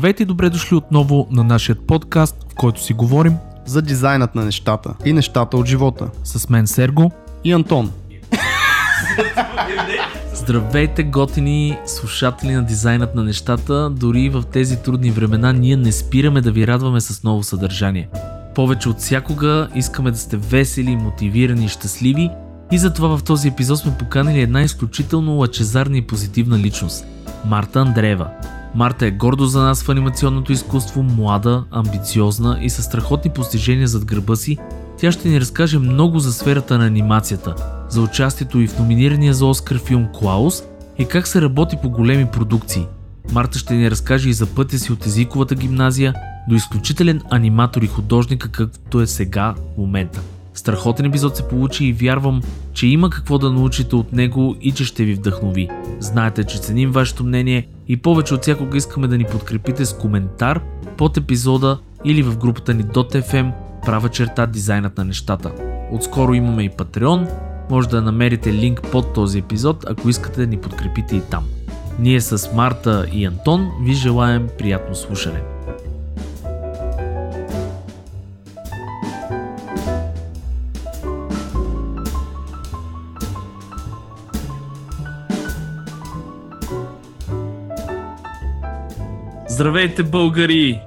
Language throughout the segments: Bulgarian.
Здравейте и добре дошли отново на нашия подкаст, в който си говорим за дизайнът на нещата и нещата от живота. С мен Серго и Антон. Здравейте, готини слушатели на дизайнът на нещата. Дори в тези трудни времена ние не спираме да ви радваме с ново съдържание. Повече от всякога искаме да сте весели, мотивирани и щастливи и затова в този епизод сме поканили една изключително лъчезарна и позитивна личност – Марта Андреева. Марта е гордо за нас в анимационното изкуство, млада, амбициозна и със страхотни постижения зад гърба си. Тя ще ни разкаже много за сферата на анимацията, за участието и в номинирания за Оскар филм Клаус и как се работи по големи продукции. Марта ще ни разкаже и за пътя си от езиковата гимназия до изключителен аниматор и художник, какъвто е сега в момента. Страхотен епизод се получи и вярвам, че има какво да научите от него и че ще ви вдъхнови. Знаете, че ценим вашето мнение и повече от всякога искаме да ни подкрепите с коментар под епизода или в групата ни .fm права черта дизайнът на нещата. Отскоро имаме и Patreon, може да намерите линк под този епизод, ако искате да ни подкрепите и там. Ние с Марта и Антон ви желаем приятно слушане. Здравейте, българи!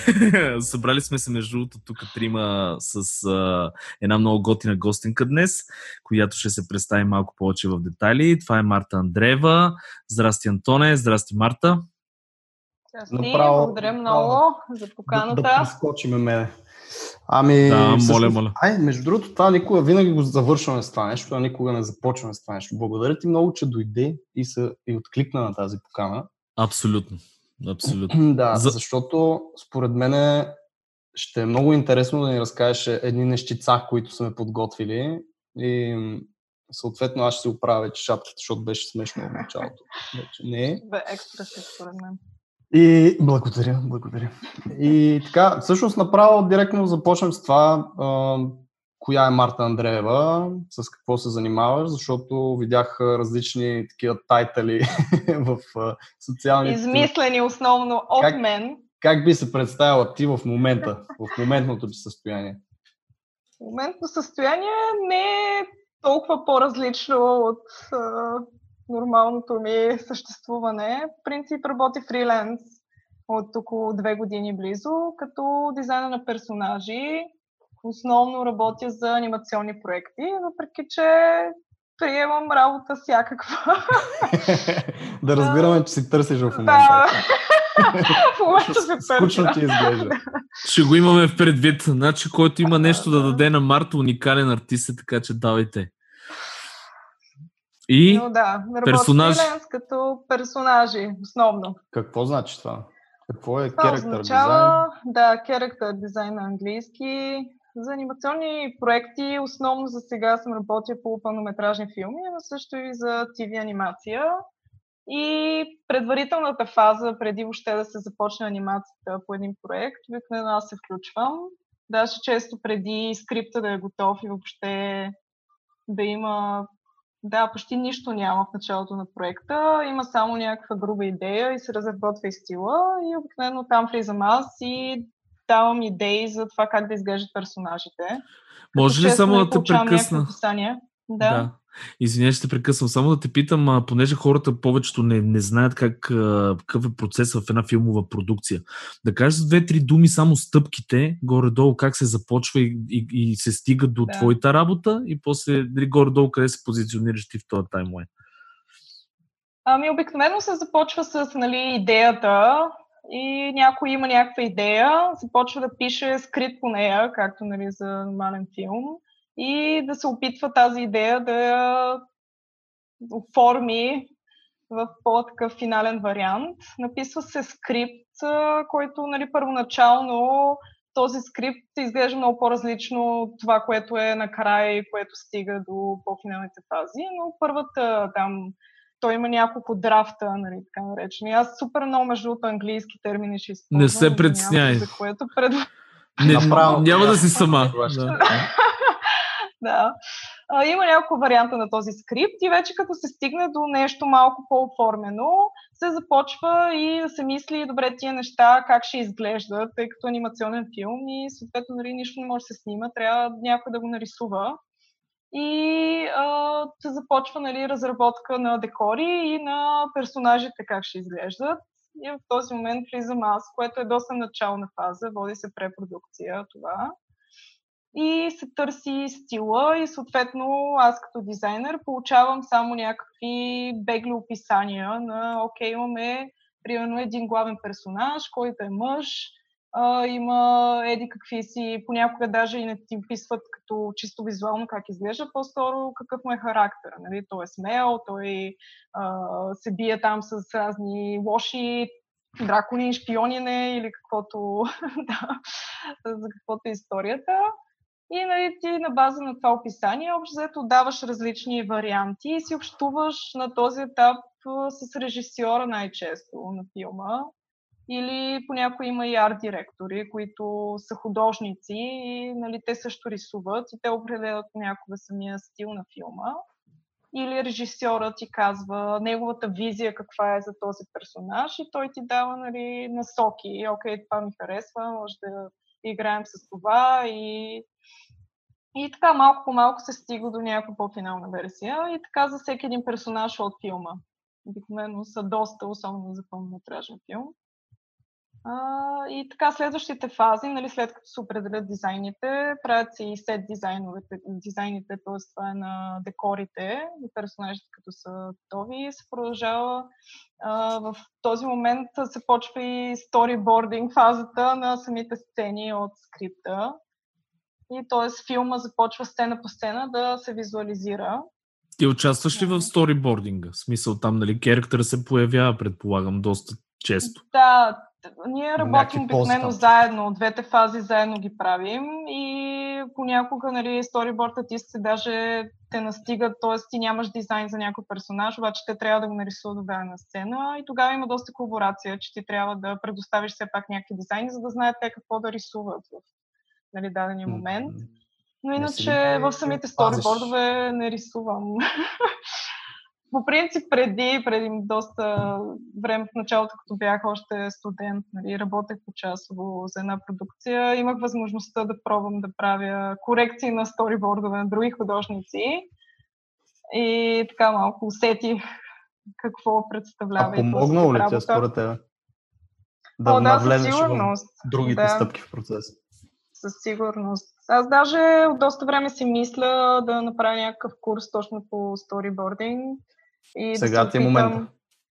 Събрали сме се между другото тук трима с а, една много готина гостенка днес, която ще се представи малко повече в детайли. Това е Марта Андреева. Здрасти, Антоне. Здрасти, Марта. Здрасти, Направо, благодаря много за поканата. Да, да прескочиме мене. Ами, да, моля, моля. Ай, между другото, това никога, винаги го завършваме с това нещо, а никога не започваме с това нещо. Благодаря ти много, че дойде и, се, и откликна на тази покана. Абсолютно. Абсолютно. Да, За... защото според мен ще е много интересно да ни разкажеш едни нещица, които сме подготвили и съответно аз ще си оправя вече шапката, защото беше смешно в началото. Вече не Бе, екстра си, според мен. И благодаря, благодаря. И така, всъщност направо директно започнем с това коя е Марта Андреева, с какво се занимаваш, защото видях различни такива тайтали в социалните... Измислени основно от как, мен. Как би се представила ти в момента, в моментното ти състояние? Моментното състояние не е толкова по-различно от а, нормалното ми съществуване. В принцип работи фриленс от около две години близо, като дизайна на персонажи, основно работя за анимационни проекти, въпреки че приемам работа всякаква. да разбираме, че си търсиш в момента. Да. в момента се търся. Скучно ти изглежда. Ще го имаме в предвид. Значи, който има нещо да даде на Марта, уникален артист е, така че давайте. И Но да, персонаж... като персонажи, основно. Какво значи това? Какво е character дизайн? Да, character дизайн на английски. За анимационни проекти основно за сега съм работя по пълнометражни филми, но също и за TV анимация. И предварителната фаза, преди въобще да се започне анимацията по един проект, обикновено аз се включвам. Даже често преди скрипта да е готов и въобще да има да, почти нищо няма в началото на проекта. Има само някаква груба идея и се разработва и стила. И обикновено там влизам аз и давам идеи за това как да изглеждат персонажите. Може ли само да те прекъсна? Да. да. Извинявай, ще те прекъсвам. Само да те питам, а, понеже хората повечето не, не знаят как, а, какъв е процес в една филмова продукция. Да кажеш две-три думи само стъпките, горе-долу как се започва и, и, и се стига до да. твоята работа и после дали горе-долу къде се позиционираш ти в този таймлайн. Ами, обикновено се започва с нали, идеята, и някой има някаква идея, започва да пише скрит по нея, както нали, за нормален филм, и да се опитва тази идея да я оформи в по-такъв финален вариант. Написва се скрипт, който нали, първоначално този скрипт изглежда много по-различно от това, което е накрая и което стига до по-финалните фази, но първата там той има няколко драфта, нали, така наречени. Аз супер много между английски термини ще използвам. Не се притесняй. За което пред... Не, Направо, няма да си сама. да. да. а, има няколко варианта на този скрипт и вече като се стигне до нещо малко по-оформено, се започва и да се мисли, добре, тия неща как ще изглеждат, тъй като анимационен филм и съответно нали, нищо не може да се снима, трябва някой да го нарисува. И а, се започва нали, разработка на декори и на персонажите как ще изглеждат. И в този момент влизам аз, което е доста начална фаза, води се препродукция това и се търси стила и съответно аз като дизайнер получавам само някакви бегли описания на окей, имаме примерно един главен персонаж, който е мъж, а, има еди какви си, понякога даже и не ти описват като чисто визуално как изглежда, по-скоро какъв му е характер. Нали? Той е смел, той а, се бие там с разни лоши дракони, шпионине или каквото, да, за каквото е историята. И нали, ти на база на това описание общо взето даваш различни варианти и си общуваш на този етап с режисьора най-често на филма. Или понякога има и арт-директори, които са художници и нали, те също рисуват и те определят някога самия стил на филма. Или режисьорът ти казва неговата визия каква е за този персонаж и той ти дава нали, насоки. Окей, това ми харесва, може да играем с това и и така малко по малко се стига до някаква по-финална версия. И така за всеки един персонаж от филма. Обикновено са доста, особено за пълнометражен филм. А, и така следващите фази, нали, след като се определят дизайните, правят се и сет дизайновете, дизайните, т.е. това е на декорите и персонажите като са готови. Се продължава а, в този момент се почва и сторибординг фазата на самите сцени от скрипта. И т.е. филма започва сцена по сцена да се визуализира. Ти участваш ли в сторибординга? В смисъл там, нали, керактера се появява, предполагам, доста често. Да, ние работим обикновено заедно, двете фази заедно ги правим и понякога, нали, сториборд артистите даже те настигат, т.е. ти нямаш дизайн за някой персонаж, обаче те трябва да го нарисуват в дадена сцена и тогава има доста колаборация, че ти трябва да предоставиш все пак някакви дизайни, за да знаят те какво да рисуват в нали, дадения момент. Но иначе в самите сторибордове не рисувам. По принцип, преди, преди доста време в началото, като бях още студент, нали, работех по часово за една продукция, имах възможността да пробвам да правя корекции на сторибордове на други художници. И така малко усетих какво представлява. А помогнало ли тя според теб? Да, О, да, със сигурност. в другите да. стъпки в процеса със сигурност. Аз даже от доста време си мисля да направя някакъв курс точно по сторибординг. И Сега да ти е момента.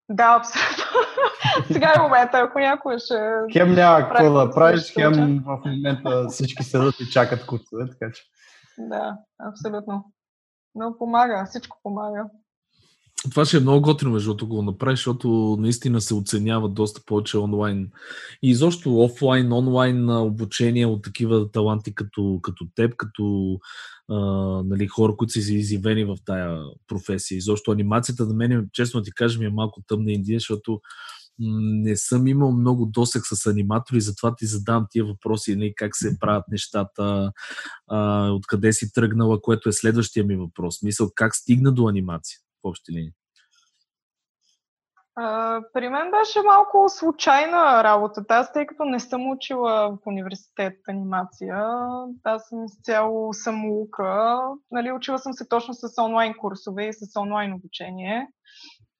Да, абсолютно. Сега е момента, ако някой ще... Хем няма какво да правиш, хем в момента всички седат и чакат курсове, така че... Да, абсолютно. Но помага, всичко помага. Това ще е много готино, между другото, го направиш, защото наистина се оценява доста повече онлайн. И изобщо офлайн, онлайн обучение от такива таланти като, като теб, като а, нали, хора, които са изявени в тая професия. Изобщо анимацията на мен, честно ти кажа, ми е малко тъмна индия, защото не съм имал много досек с аниматори, затова ти задам тия въпроси, не, нали, как се правят нещата, а, откъде си тръгнала, което е следващия ми въпрос. Мисъл, как стигна до анимация? Общи линии? при мен беше малко случайна работата. Аз, тъй като не съм учила в университет анимация, аз съм изцяло самоука. Нали, учила съм се точно с онлайн курсове и с онлайн обучение.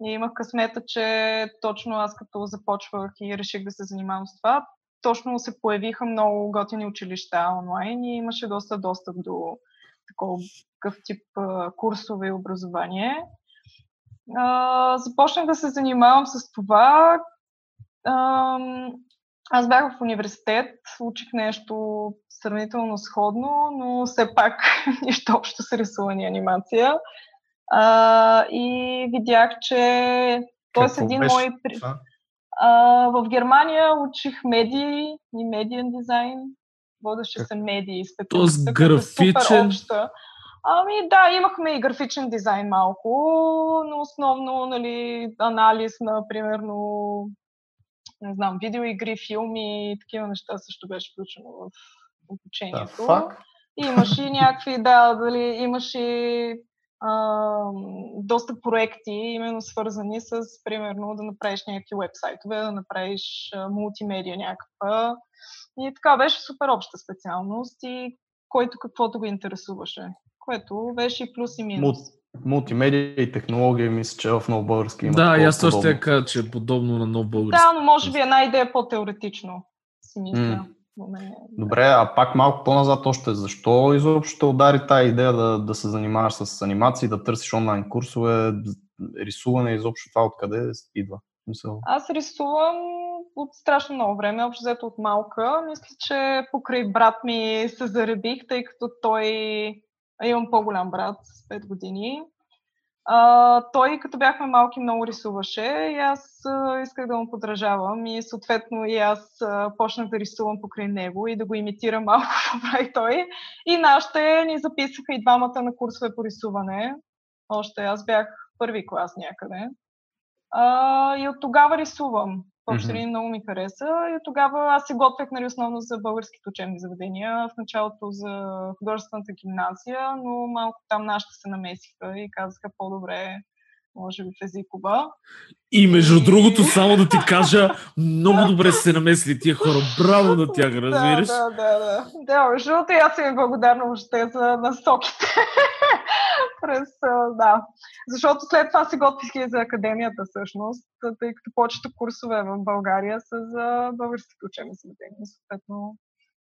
И имах късмета, че точно аз като започвах и реших да се занимавам с това, точно се появиха много готини училища онлайн и имаше доста достъп до такъв тип курсове и образование а, започнах да се занимавам с това. А, аз бях в университет, учих нещо сравнително сходно, но все пак нищо общо с рисуване и анимация. А, и видях, че той е един мой... А, в Германия учих медии и медиен дизайн. Водеше се медии. Тоест графичен, Ами да, имахме и графичен дизайн малко, но основно нали, анализ на, примерно, не знам, видеоигри, филми и такива неща също беше включено в обучението. Да, И имаш и някакви, да, дали имаш и а, доста проекти, именно свързани с, примерно, да направиш някакви вебсайтове, да направиш а, мултимедия някаква. И така беше супер обща специалност и който каквото го интересуваше, което беше и плюс и минус. Мултимедия и технология, мисля, че в нов български има. Да, и аз също ще кажа, че е подобно на нов български. Да, но може би една идея по-теоретично, си мисля. Mm. Добре, а пак малко по-назад още, защо изобщо удари тази идея да, да се занимаваш с анимации, да търсиш онлайн курсове, рисуване, изобщо това откъде идва? Мисъл? Аз рисувам от страшно много време, общо взето от малка. Мисля, че покрай брат ми се заребих, тъй като той... Имам по-голям брат с 5 години. А, той, като бяхме малки, много рисуваше и аз а, исках да му подражавам и съответно и аз а, почнах да рисувам покрай него и да го имитирам малко, какво прави той. И нашите ни записаха и двамата на курсове по рисуване. Още аз бях първи клас някъде. А, и от тогава рисувам. Въобще mm-hmm. много ми хареса. И тогава аз се готвех нали, основно за българските учебни заведения, в началото за художествената гимназия, но малко там нашите се намесиха и казаха по-добре може би в езикова. И между другото, само да ти кажа, много добре се намесли тия хора. Браво на тях, разбираш? Да, да, да. Да, между другото, аз съм благодарна въобще за насоките. През, да. Защото след това се готвих и за академията всъщност, тъй като повечето курсове в България са за българските учебни заведения. Съответно,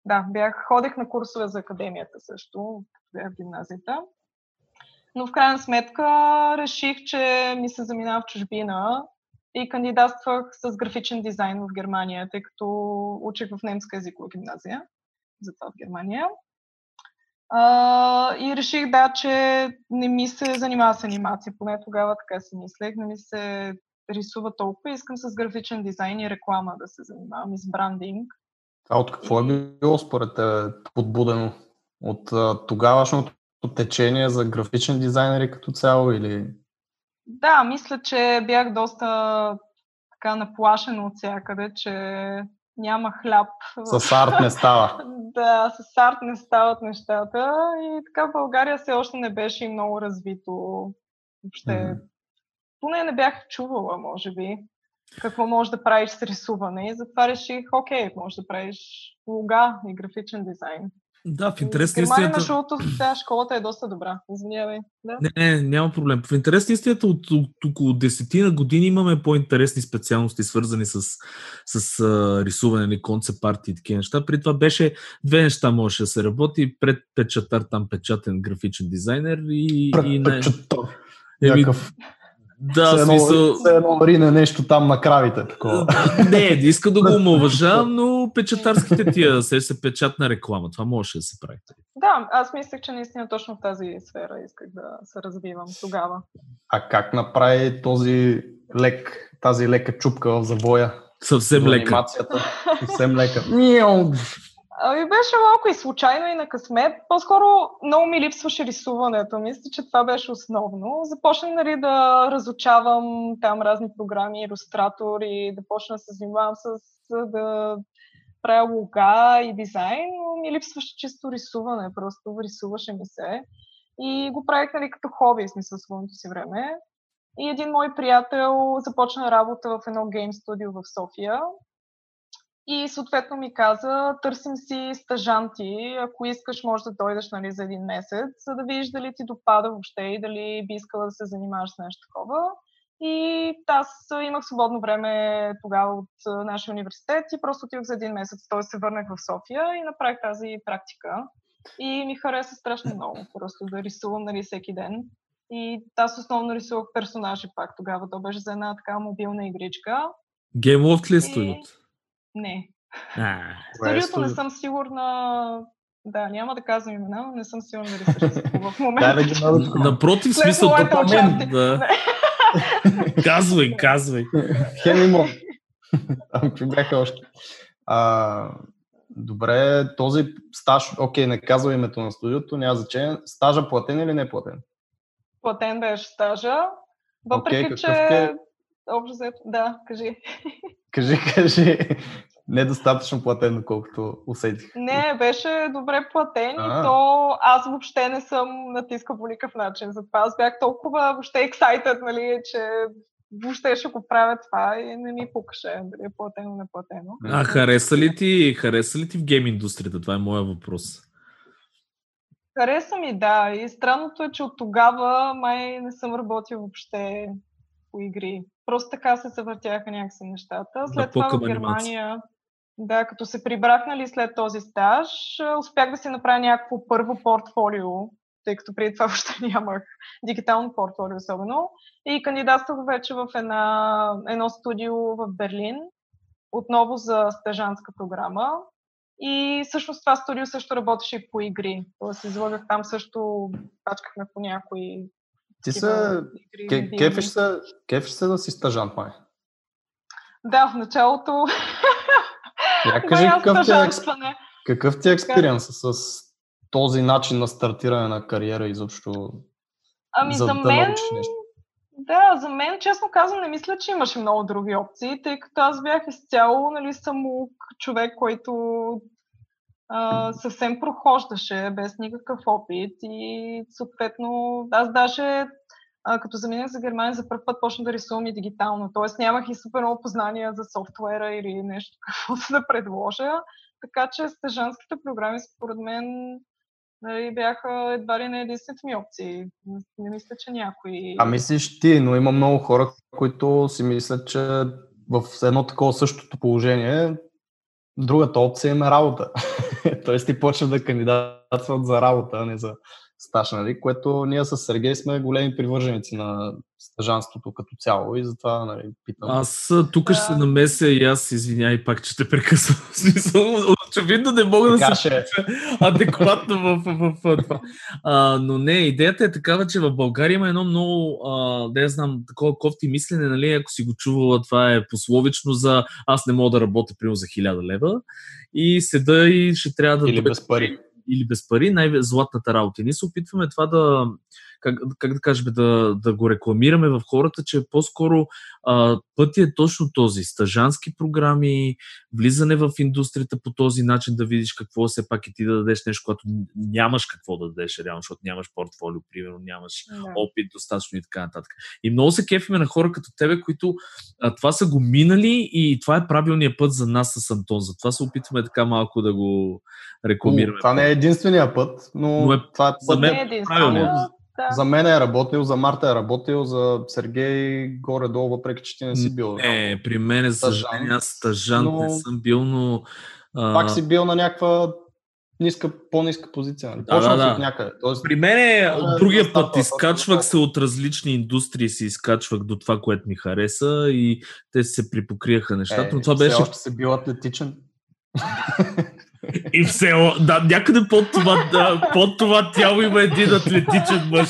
да, бях, ходех на курсове за академията също, в гимназията. Но в крайна сметка реших, че ми се заминава в чужбина и кандидатствах с графичен дизайн в Германия, тъй като учих в немска езикова гимназия, затова в Германия. А, и реших, да, че не ми се занимава с анимация, поне тогава така си мислех, не ми се рисува толкова. Искам с графичен дизайн и реклама да се занимавам и с брандинг. А от какво е било според те подбудено? От тогавашното течение за графичен дизайнери като цяло или? Да, мисля, че бях доста така наплашена от всякъде, че няма хляб. С арт не става. да, с арт не стават нещата. И така в България все още не беше много развито. Въобще. Mm-hmm. Поне не бях чувала, може би, какво може да правиш с рисуване. И затова реших, окей, може да правиш лога и графичен дизайн. Да, в интерес на истината... между другото, сега школата е доста добра. Извинявай. Да? Не, не, няма проблем. В интерес на истината от, от, около десетина години имаме по-интересни специалности, свързани с, с а, рисуване, нали, концепт парти и такива неща. При това беше две неща можеше да се работи. Пред печатар, там печатен графичен дизайнер и... Пред и печатар. Еми, да, все смисъл... Все едно рине нещо там на кравите. Такова. Не, не иска да го омалважавам, но печатарските тия се се печатна реклама. Това можеше да се прави. Да, аз мислех, че наистина точно в тази сфера исках да се развивам тогава. А как направи този лек, тази лека чупка в забоя? Съвсем лека. Съвсем лека. Ами беше малко и случайно и на късмет. По-скоро много ми липсваше рисуването. Мисля, че това беше основно. Започнах нали, да разучавам там разни програми, иллюстратор и да почна да се занимавам с да правя лога и дизайн, но ми липсваше чисто рисуване. Просто рисуваше ми се. И го правих нали, като хоби, в смисъл си време. И един мой приятел започна работа в едно гейм студио в София и съответно ми каза, търсим си стажанти, ако искаш може да дойдеш нали, за един месец, за да видиш дали ти допада въобще и дали би искала да се занимаваш с нещо такова. И аз имах свободно време тогава от нашия университет и просто отидох за един месец. Той се върнах в София и направих тази практика. И ми хареса страшно много, просто да рисувам нали, всеки ден. И аз основно рисувах персонажи пак тогава. То беше за една така мобилна игричка. Game ли е? Не. Студиото не съм сигурна. Да, няма да казвам имена, но не съм сигурна дали съществува в момента. Да, Напротив, смисъл, мен. Да. казвай, казвай. Хемимо. Там че бяха още. А, добре, този стаж, окей, не казва името на студиото, няма значение. Стажа платен или не платен? Платен беше стажа. Въпреки, okay, че... Е? Общо да, кажи. Кажи, кажи. недостатъчно платен, колкото усетих. Не, беше добре платен и то аз въобще не съм натискал по никакъв начин. Затова аз бях толкова въобще excited, нали, че въобще ще го правя това и не ми пукаше дали е платено, не платено. А хареса ли ти, хареса ли ти в гейм индустрията? Това е моя въпрос. Хареса ми, да. И странното е, че от тогава май не съм работил въобще по игри. Просто така се завъртяха някакси нещата. След да, това в Германия, да, като се прибрах нали, след този стаж, успях да си направя някакво първо портфолио, тъй като преди това още нямах дигитално портфолио особено. И кандидатствах вече в една, едно студио в Берлин, отново за стажанска програма. И всъщност това студио също работеше и по игри. Тоест излагах там също, пачкахме по някои ти се... Кефиш се, кефиш се да си стажант, май. Да, в началото... Я кажи какъв ти, е, какъв ти е експириенс с този начин на стартиране на кариера изобщо? Ами за, за мен... Да, нещо? да, за мен, честно казвам, не мисля, че имаше много други опции, тъй като аз бях изцяло нали, самоук човек, който съвсем прохождаше без никакъв опит и съответно аз даже а, като заминах за Германия за първ път почна да рисувам и дигитално, т.е. нямах и супер много познания за софтуера или нещо какво да предложа, така че стъжанските програми според мен нали, бяха едва ли не единствените ми опции. Не мисля, че някой... А мислиш ти, но има много хора, които си мислят, че в едно такова същото положение другата опция им е работа. Тоест ти почва да кандидатстват за работа, а не за стаж, нали? което ние с Сергей сме големи привърженици на стъжанството като цяло и затова нали, питам. Аз тук ще се намеся и аз извинявай пак, че те прекъсвам. Смисъл, очевидно не мога така да се ще... адекватно в, в, в, в това. А, но не, идеята е такава, че в България има едно много, а, да я знам, такова кофти мислене, нали, ако си го чувала, това е пословично за аз не мога да работя примерно за 1000 лева и седа и ще трябва да... Или без пари или без пари, най-златната работа. ние се опитваме това да, как, как да кажем, да, да го рекламираме в хората, че по-скоро а, пътя е точно този. Стажански програми, влизане в индустрията по този начин, да видиш какво все пак и ти да дадеш нещо, което нямаш какво да дадеш реално, защото нямаш портфолио, примерно, нямаш yeah. опит достатъчно и така нататък. И много се кефиме на хора като тебе, които а, това са го минали и това е правилният път за нас с Антон. Затова се опитваме така малко да го рекламираме. това не е единствения път, но, но е, това е за мен е правилният. Да. За мен е работил, за Марта е работил, за Сергей горе-долу, въпреки че ти не си бил. Не, при мен е съжаление, аз стъжант но... не съм бил, но... А... Пак си бил на някаква ниска, по-ниска позиция. Нали? Да, да, да. от някъде. Тоест, При мен е от другия път изкачвах се от различни индустрии, си изкачвах до това, което ми хареса и те се припокриеха нещата. Е, но това беше. още се бил атлетичен. И все, да, някъде под това, да, под това тяло има един атлетичен мъж.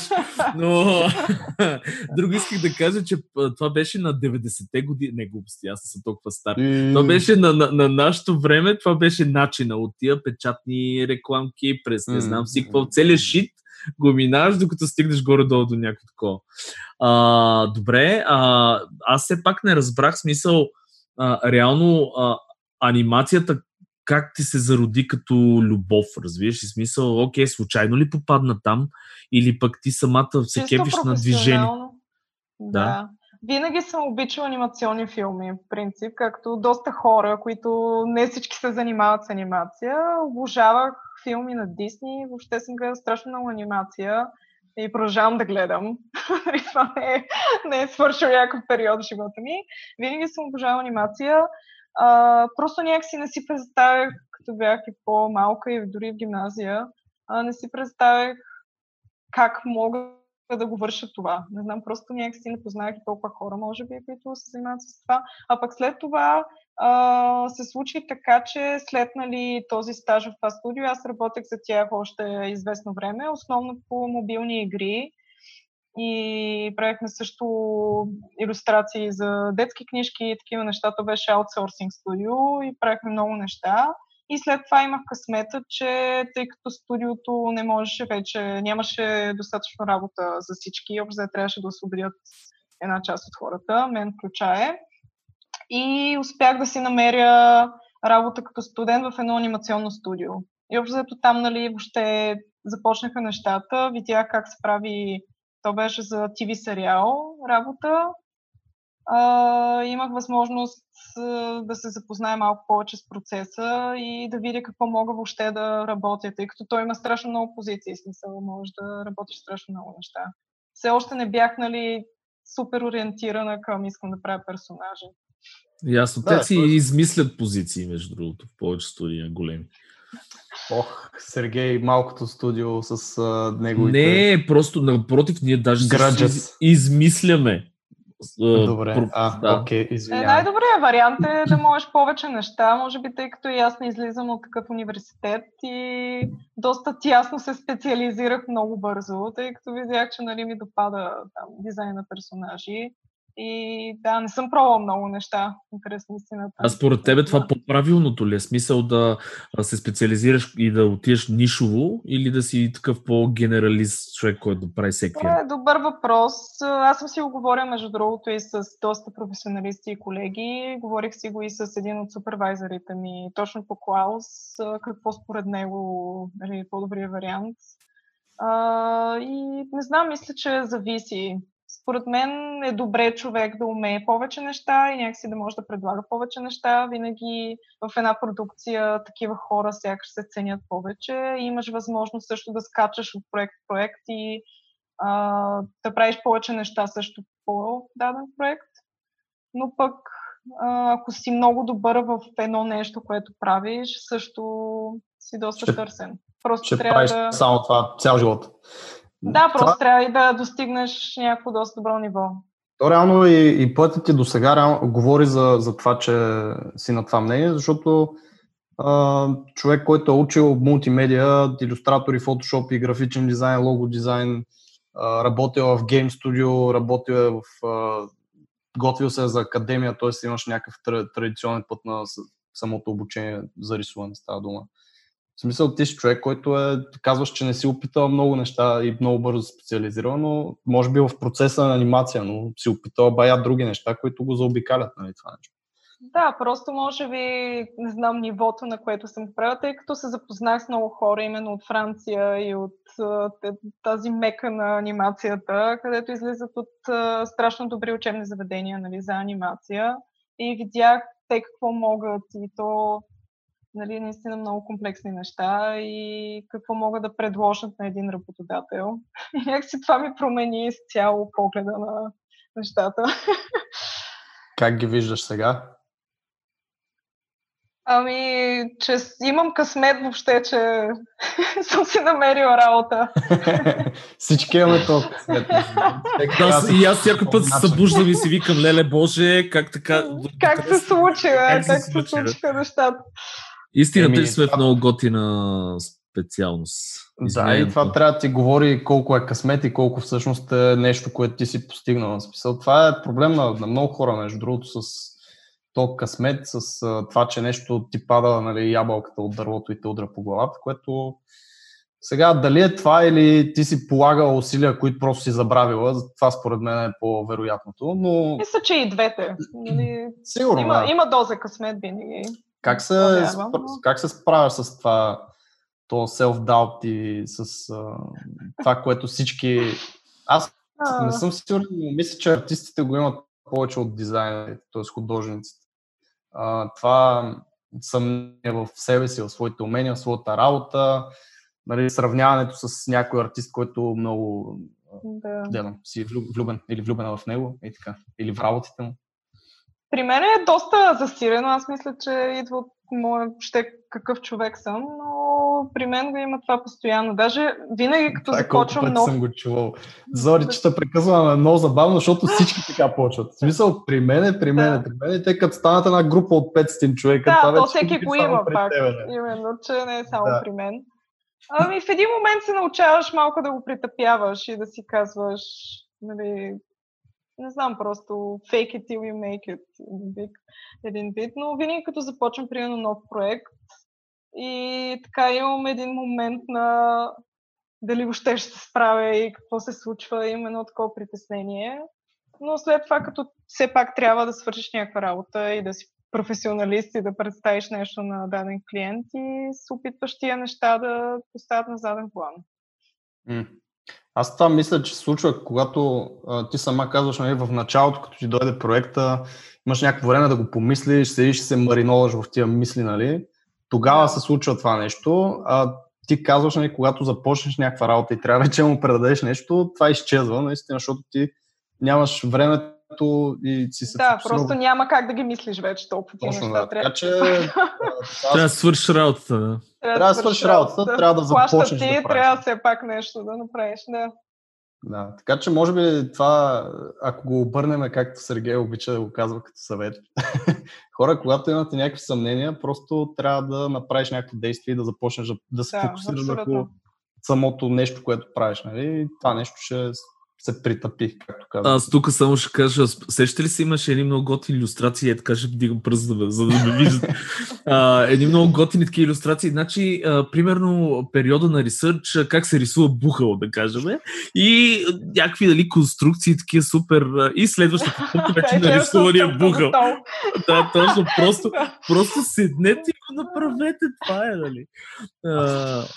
Но друго исках да кажа, че това беше на 90-те години. Не глупости, аз съм толкова стар. Mm. Това беше на, на, на нашето време, това беше начина от тия печатни рекламки през не знам си какво. Целият шит го минаваш, докато стигнеш горе-долу до някакво такова. А, добре, а, аз все пак не разбрах смисъл а, реално а, анимацията как ти се зароди като любов, разбираш ли смисъл? Окей, случайно ли попадна там или пък ти самата се кепиш на движение? Да. да. Винаги съм обичала анимационни филми, в принцип, както доста хора, които не всички се занимават с анимация. Обожавах филми на Дисни, въобще съм гледала страшно много анимация и продължавам да гледам. Това не е, не е свършил някакъв период в живота ми. Винаги съм обожавала анимация. А, просто някакси не си представях, като бях и по-малка и дори в гимназия, а, не си представях как мога да го върша това. Не знам, просто някакси не познах и толкова хора, може би, които се занимават с това. А пък след това а, се случи така, че след нали, този стаж в това студио, аз работех за тях още известно време, основно по мобилни игри и правихме също иллюстрации за детски книжки и такива неща. То беше аутсорсинг студио и правихме много неща. И след това имах късмета, че тъй като студиото не можеше вече, нямаше достатъчно работа за всички, общо трябваше да освободят една част от хората, мен включая. И успях да си намеря работа като студент в едно анимационно студио. И общо там, нали, въобще започнаха нещата, видях как се прави, то беше за TV сериал работа. А, имах възможност да се запозная малко повече с процеса и да видя какво мога въобще да работя, тъй като той има страшно много позиции, смисъл, може да работиш страшно много неща. Все още не бях, нали, супер ориентирана към искам да правя персонажи. Ясно. Да, Те си е... измислят позиции, между другото, в повече студия големи. Ох, Сергей, малкото студио с а, неговите... Не, просто напротив, ние даже из, измисляме. Добре, про... а, да. окей, извинявай. Е, най-добрият вариант е да можеш повече неща, може би тъй като и аз не излизам от такъв университет и доста тясно се специализирах много бързо, тъй като видях, че нали, ми допада там, дизайн на персонажи и да, не съм пробвала много неща, интересно истината. А според тебе това по-правилното ли е? Смисъл да се специализираш и да отидеш нишово или да си такъв по-генералист човек, който да прави всеки? Това е добър въпрос. Аз съм си го говоря, между другото, и с доста професионалисти и колеги. Говорих си го и с един от супервайзерите ми, точно по Клаус, какво според него нали, е по-добрият вариант. Uh, и не знам, мисля, че зависи според мен е добре човек да умее повече неща и някакси да може да предлага повече неща. Винаги в една продукция такива хора сякаш се ценят повече. И имаш възможност също да скачаш от проект в проект и а, да правиш повече неща също по даден проект. Но пък ако си много добър в едно нещо, което правиш, също си доста ще, търсен. Просто ще трябва правиш да... само това цял живот. Да, просто това... трябва и да достигнеш някакво доста добро ниво. То реално и, и пътят ти до сега говори за, за това, че си на това мнение, защото а, човек, който е учил мултимедиа, иллюстратори, фотошоп и графичен дизайн, лого дизайн, а, работил в гейм студио, работил е в... А, готвил се за академия, т.е. имаш някакъв традиционен път на самото обучение за рисуване, става дума. В смисъл, ти си човек, който е, казваш, че не си опитал много неща и много бързо специализирал, но може би в процеса на анимация, но си опитал бая други неща, които го заобикалят, нали, това нещо. Да, просто може би не знам нивото, на което съм правила, тъй като се запознах с много хора именно от Франция и от тази мека на анимацията, където излизат от страшно добри учебни заведения нали, за анимация. И видях те какво могат и то нали, наистина много комплексни неща и какво могат да предложат на един работодател. И някакси това ми промени изцяло погледа на нещата. Как ги виждаш сега? Ами, че имам късмет въобще, че съм си намерила работа. Всички имаме този късмет. Да, и аз всяко път се събуждам и си викам, леле Боже, как така... Как се случи, как се случиха нещата. Истината Еми, сме в много готина специалност. Да, и това трябва да ти говори колко е късмет и колко всъщност е нещо, което ти си постигнал. Смисъл, това е проблем на, на много хора, между другото, с то късмет, с uh, това, че нещо ти пада нали, ябълката от дървото и те удра по главата, което сега дали е това или ти си полагал усилия, които просто си забравила, това според мен е по-вероятното, но... Мисля, че и двете. Нали, Сигурно, има, да. има доза късмет винаги. Как се, как се справяш с това, то self-doubt и с uh, това, което всички... Аз не съм сигурен, но мисля, че артистите го имат повече от дизайнерите, т.е. художниците. Uh, това съмнение в себе си, в своите умения, в своята работа, нали, сравняването с някой артист, който много да. Да, си влюбен или влюбена в него и така, или в работите му. При мен е доста засилено. Аз мисля, че идва от моя, ще какъв човек съм, но при мен го има това постоянно. Даже винаги като това започвам нов... съм го чувал. Зори, че те прекъсваме много забавно, защото всички така почват. В смисъл, при мен, при мен, да. при мен, те като станат една група от 500 човека. Да, това то всеки го има пак. Тебе, Именно, че не е само да. при мен. Ами в един момент се научаваш малко да го притъпяваш и да си казваш, нали, не знам, просто fake it till you make it един вид, но винаги като започвам, примерно, нов проект и така имам един момент на дали въобще ще се справя и какво се случва, именно такова притеснение. Но след това, като все пак трябва да свършиш някаква работа и да си професионалист и да представиш нещо на даден клиент и се опитваш тия неща да поставят на заден план. Аз това мисля, че се случва, когато а, ти сама казваш нали, в началото, като ти дойде проекта, имаш някакво време да го помислиш, седиш и се мариноваш в тия мисли, нали? Тогава се случва това нещо. А ти казваш, нали, когато започнеш някаква работа и трябва вече му предадеш нещо, това изчезва, наистина, защото ти нямаш времето и си се... Да, просто много... няма как да ги мислиш вече толкова Точно, неща. Да. Така че... трябва да свършиш работата, да. Трябва да свършиш работата, да. трябва да започнеш ти, да правиш. трябва все пак нещо да направиш, да. Да, така че може би това, ако го обърнем, както Сергей обича да го казва като съвет, хора, когато имате някакви съмнения, просто трябва да направиш някакво действие и да започнеш да, да се да, фокусираш върху самото нещо, което правиш. Нали? Това нещо ще се притъпи, както казвам. Аз тук само ще кажа, сещате ли се, имаше едни много готини иллюстрации, е така ще вдигам пръст, за да, за да ме виждат. едни много готини такива иллюстрации. Значи, а, примерно, периода на ресърч, как се рисува бухало, да кажем, и някакви дали, конструкции, такива супер. И следващата стъпка вече на рисувания бухал. да, точно, просто, просто седнете и го направете, това е, нали.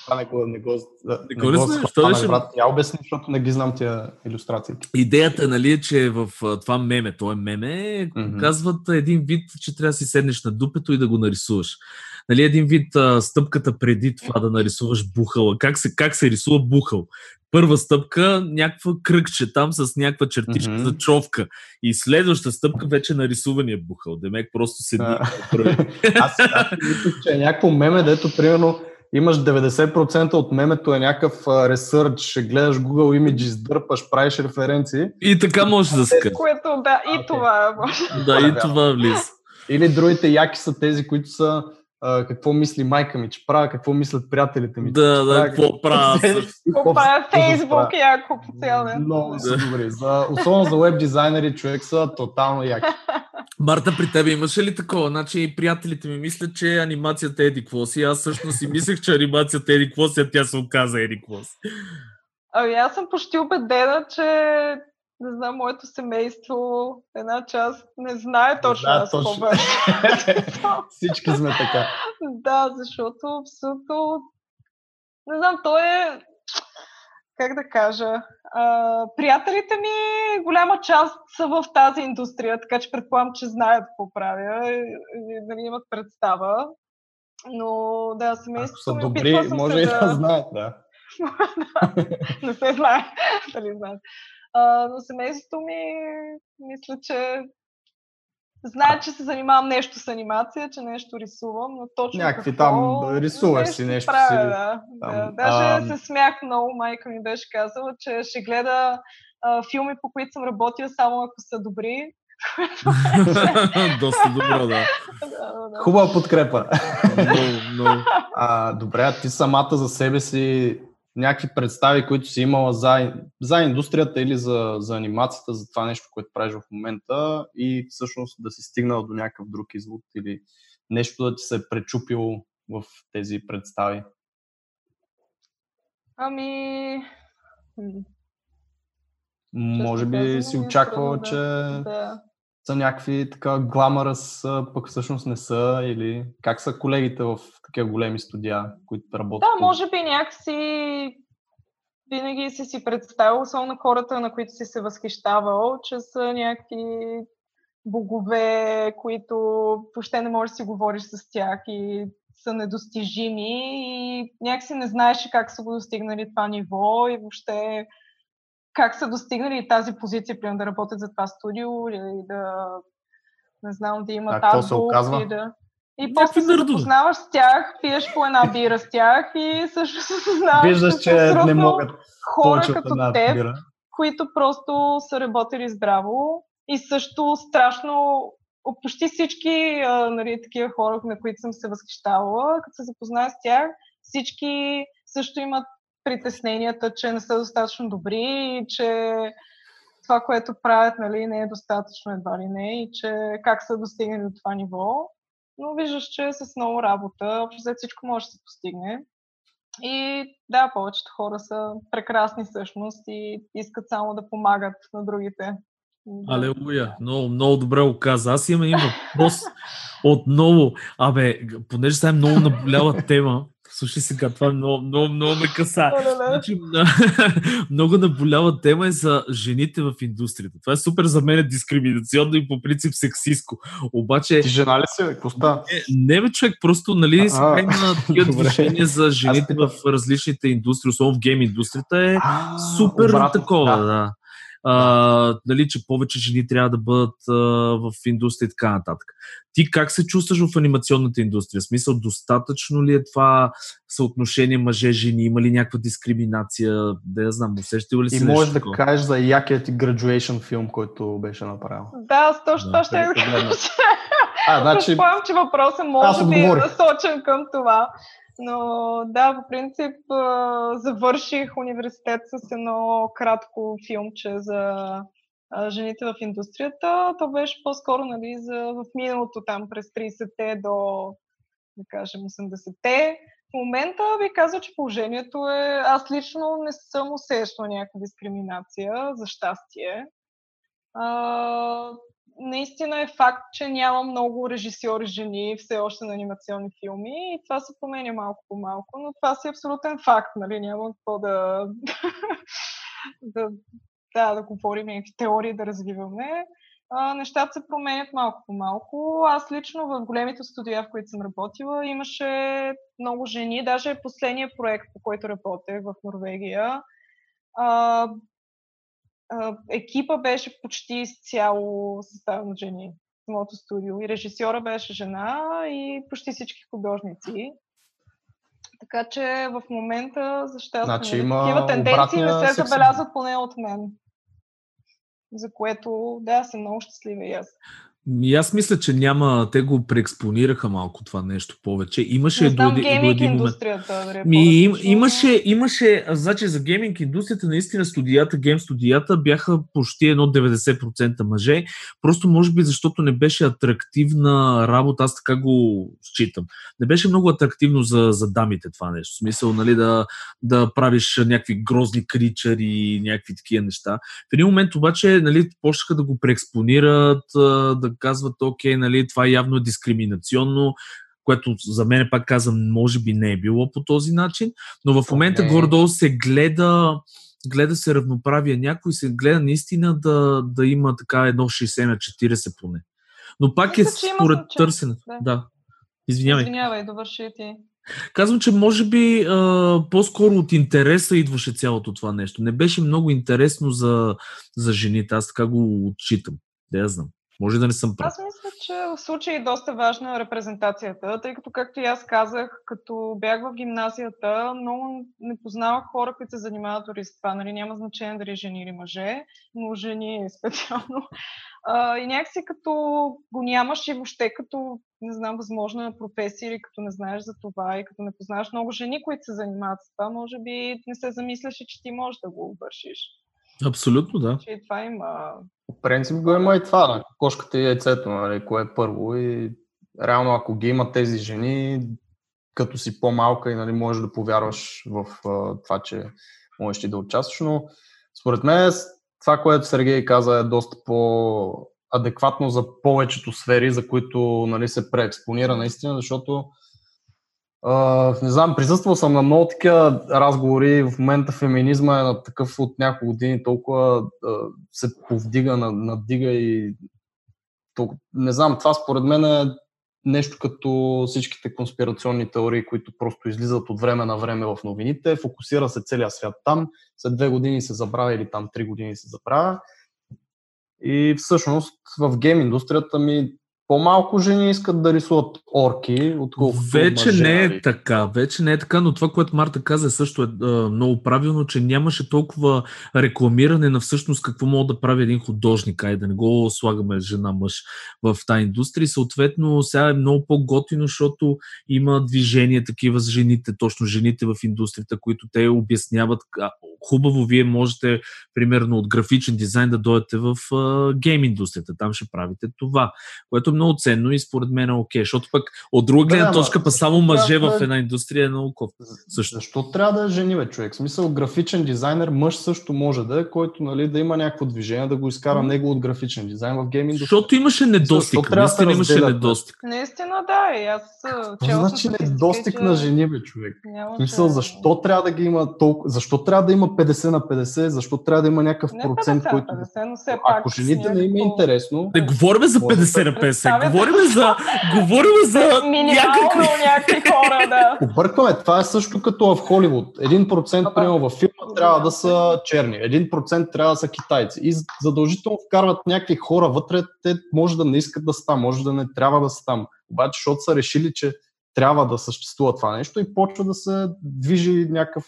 Това не го, не го, не го, не го, не го, Я обясни, защото не ги знам тия иллюстрациите. Идеята нали, е, че в това меме, то е меме, mm-hmm. казват един вид, че трябва да си седнеш на дупето и да го нарисуваш. Нали, един вид а, стъпката преди това да нарисуваш бухала. Как се, как се рисува бухал? Първа стъпка, някаква кръгче там с някаква чертичка mm-hmm. за човка. И следваща стъпка вече нарисувания бухал. Демек просто седи. аз, аз мисля, че е някакво меме, дето примерно имаш 90% от мемето е някакъв ресърч, гледаш Google Images, дърпаш, правиш референции. И така можеш да се Което, да, и okay. това може. Да, и това влиза. Или другите яки са тези, които са а, какво мисли майка ми, че правя, какво мислят приятелите ми. Да, да, какво правя. Какво правя Фейсбук, яко по цял ден. Много са добри. За, особено за веб дизайнери човек са тотално яки. Марта, при тебе имаше ли такова? Значи приятелите ми мислят, че анимацията е еди си. Аз всъщност си мислех, че анимацията е еди си, а тя се оказа еди си. Ами аз съм почти убедена, че не знам, моето семейство, една част не знае точно да, аз точно. Всички сме така. да, защото абсолютно не знам, то е как да кажа, а, приятелите ми, голяма част са в тази индустрия, така че предполагам, че знаят какво правя и, нали, имат представа. Но да, семейството са добри, може и да... да знаят, да. не се знае дали знаят. А, но семейството ми, мисля, че Знае, че се занимавам нещо с анимация, че нещо рисувам, но точно Някакви какво... там рисуваш си нещо правя, си. Да, там, да. Даже а... се смях много, майка ми беше казала, че ще гледа а, филми, по които съм работила само ако са добри. Доста добро, да. Хубава подкрепа. а, добре, а ти самата за себе си някакви представи, които си имала за, за индустрията или за, за анимацията, за това нещо, което правиш в момента и всъщност да си стигнал до някакъв друг извод или нещо да ти се е пречупило в тези представи? Ами... Може би си очаквал, че да. Са някакви така гламърс, пък всъщност не са или как са колегите в такива големи студия, които работят? Да, може би някакси винаги си си представил, особено хората, на които си се възхищавал, че са някакви богове, които въобще не можеш да си говориш с тях и са недостижими и някакси не знаеш как са го достигнали това ниво и въобще как са достигнали тази позиция, примерно да работят за това студио или да не знам, да имат азбук и да... И после се запознаваш с тях, пиеш по една бира с тях и също се съзнаваш. Виждаш, че не могат хора като теб, бира. които просто са работили здраво и също страшно почти всички а, нали, такива хора, на които съм се възхищавала, като се запозная с тях, всички също имат притесненията, че не са достатъчно добри и че това, което правят, нали, не е достатъчно едва ли не и че как са достигнали до това ниво но виждаш, че с много работа, общо всичко може да се постигне. И да, повечето хора са прекрасни всъщност и искат само да помагат на другите. Алелуя, много, много добре го каза. Аз имам един въпрос отново. Абе, понеже сега е много наболява тема, Слушай сега, това много, много, много ме каса. Значи, много наболява тема е за жените в индустрията. Това е супер за мен дискриминационно и по принцип сексистко. Обаче... Ти жена ли си? Какво става? Не, не бе, човек, просто, нали, сега има такива движения за жените в различните индустрии, особено в гейм индустрията е супер такова, да а, нали, че повече жени трябва да бъдат а, в индустрия и така нататък. Ти как се чувстваш в анимационната индустрия? В смисъл, достатъчно ли е това съотношение мъже-жени? Има ли някаква дискриминация? Да я знам, усещал ли си И можеш да кажеш за якият ти graduation филм, който беше направил. Да, точно това ще да кажа. А, значи... Предполагам, че въпросът може би е насочен към това. Но да, по принцип завърших университет с едно кратко филмче за жените в индустрията. То беше по-скоро нали, за, в миналото там през 30-те до, да кажем, 80-те. В момента ви казва, че положението е... Аз лично не съм усещала някаква дискриминация, за щастие. А, наистина е факт, че няма много режисьори жени все още на анимационни филми и това се променя малко по малко, но това си е абсолютен факт, нали? Няма какво да, да, да, да говорим някакви теории да развиваме. А, нещата се променят малко по малко. Аз лично в големите студия, в които съм работила, имаше много жени. Даже последния проект, по който работех в Норвегия, а, екипа беше почти изцяло съставен от жени в моето студио. И режисьора беше жена и почти всички художници. Така че в момента, за щастие, значи, има такива тенденции не се забелязват поне от мен. За което, да, съм много щастлива и аз. И аз мисля, че няма. Те го преекспонираха малко това нещо повече. Имаше до, до един момент. Да Ми, им, имаше, имаше, значи за гейминг индустрията, наистина студията, гейм студията бяха почти едно 90% мъже. Просто може би защото не беше атрактивна работа, аз така го считам. Не беше много атрактивно за, за дамите това нещо. В смисъл, нали, да, да правиш някакви грозни кричари някакви такива неща. В един момент обаче, нали, почнаха да го преекспонират, да казват, окей, нали, това явно е дискриминационно, което за мен, пак казвам, може би не е било по този начин, но в момента okay. горе се гледа гледа се равноправие някой, се гледа наистина да, да има така едно 60 на 40 поне. Но пак Мисля, е според търсене. Да. да. Извинявай. Извинявай, довърши ти. Казвам, че може би а, по-скоро от интереса идваше цялото това нещо. Не беше много интересно за, за жените. Аз така го отчитам. Да я знам. Може да не съм прав. Аз мисля, че в случай е доста важна репрезентацията, тъй като, както и аз казах, като бях в гимназията, много не познавах хора, които се занимават дори с това. Нали, няма значение дали жени или мъже, но жени специално. А, и някакси като го нямаш и въобще като, не знам, възможна професия или като не знаеш за това и като не познаваш много жени, които се занимават с това, може би не се замисляш, че ти можеш да го вършиш. Абсолютно, да. Че това има... В принцип го има и това, да. кошката и яйцето, нали, кое е първо и реално ако ги има тези жени, като си по-малка и нали, можеш да повярваш в uh, това, че можеш ти да участваш, но според мен това, което Сергей каза е доста по-адекватно за повечето сфери, за които нали, се преекспонира наистина, защото Uh, не знам, присъствал съм на много такива разговори. В момента феминизма е на такъв от няколко години толкова uh, се повдига, надига и толкова... не знам, това според мен е нещо като всичките конспирационни теории, които просто излизат от време на време в новините. Фокусира се целият свят там. След две години се забравя или там три години се забравя. И всъщност в гейм индустрията ми по-малко жени искат да рисуват орки, отколкото Вече мъже, не е така, вече не е така, но това, което Марта каза, също е а, много правилно, че нямаше толкова рекламиране на всъщност какво мога да прави един художник, ай да не го слагаме жена-мъж в тази индустрия. Съответно, сега е много по-готино, защото има движения такива с жените, точно жените в индустрията, които те обясняват хубаво, вие можете, примерно, от графичен дизайн да дойдете в гейм индустрията. Там ще правите това, което е много ценно и според мен е окей, защото пък от друга гледна Да, точка, па само мъже в една индустрия е много. Също. Защо трябва да е жени, бе, човек? В смисъл, графичен дизайнер, мъж също може да е, който нали, да има някакво движение, да го изкара Мгм. него от графичен дизайн в гейм индустрията. Защото имаше недостиг. Трябва да Наистина имаше недостиг. Наистина да, и аз а, Какво чела съм значи недостиг че на жени, бе, човек? В нямаше- смисъл, защо трябва да ги има толкова, защо трябва да има 50 на 50, защо трябва да има някакъв Не процент, 50, който... 50, но все пак Ако жените не им е интересно, Не говорим за Може 50 да на 50, представя- говорим за, говорим за Минимално някакви... някакви хора, да. Объркваме. Това е също като в Холивуд. 1% Ама- примерно във филма трябва да са черни, 1% трябва да са китайци. И задължително вкарват някакви хора вътре, те може да не искат да са там, може да не трябва да са там. Обаче, защото са решили, че трябва да съществува това нещо и почва да се движи някакъв,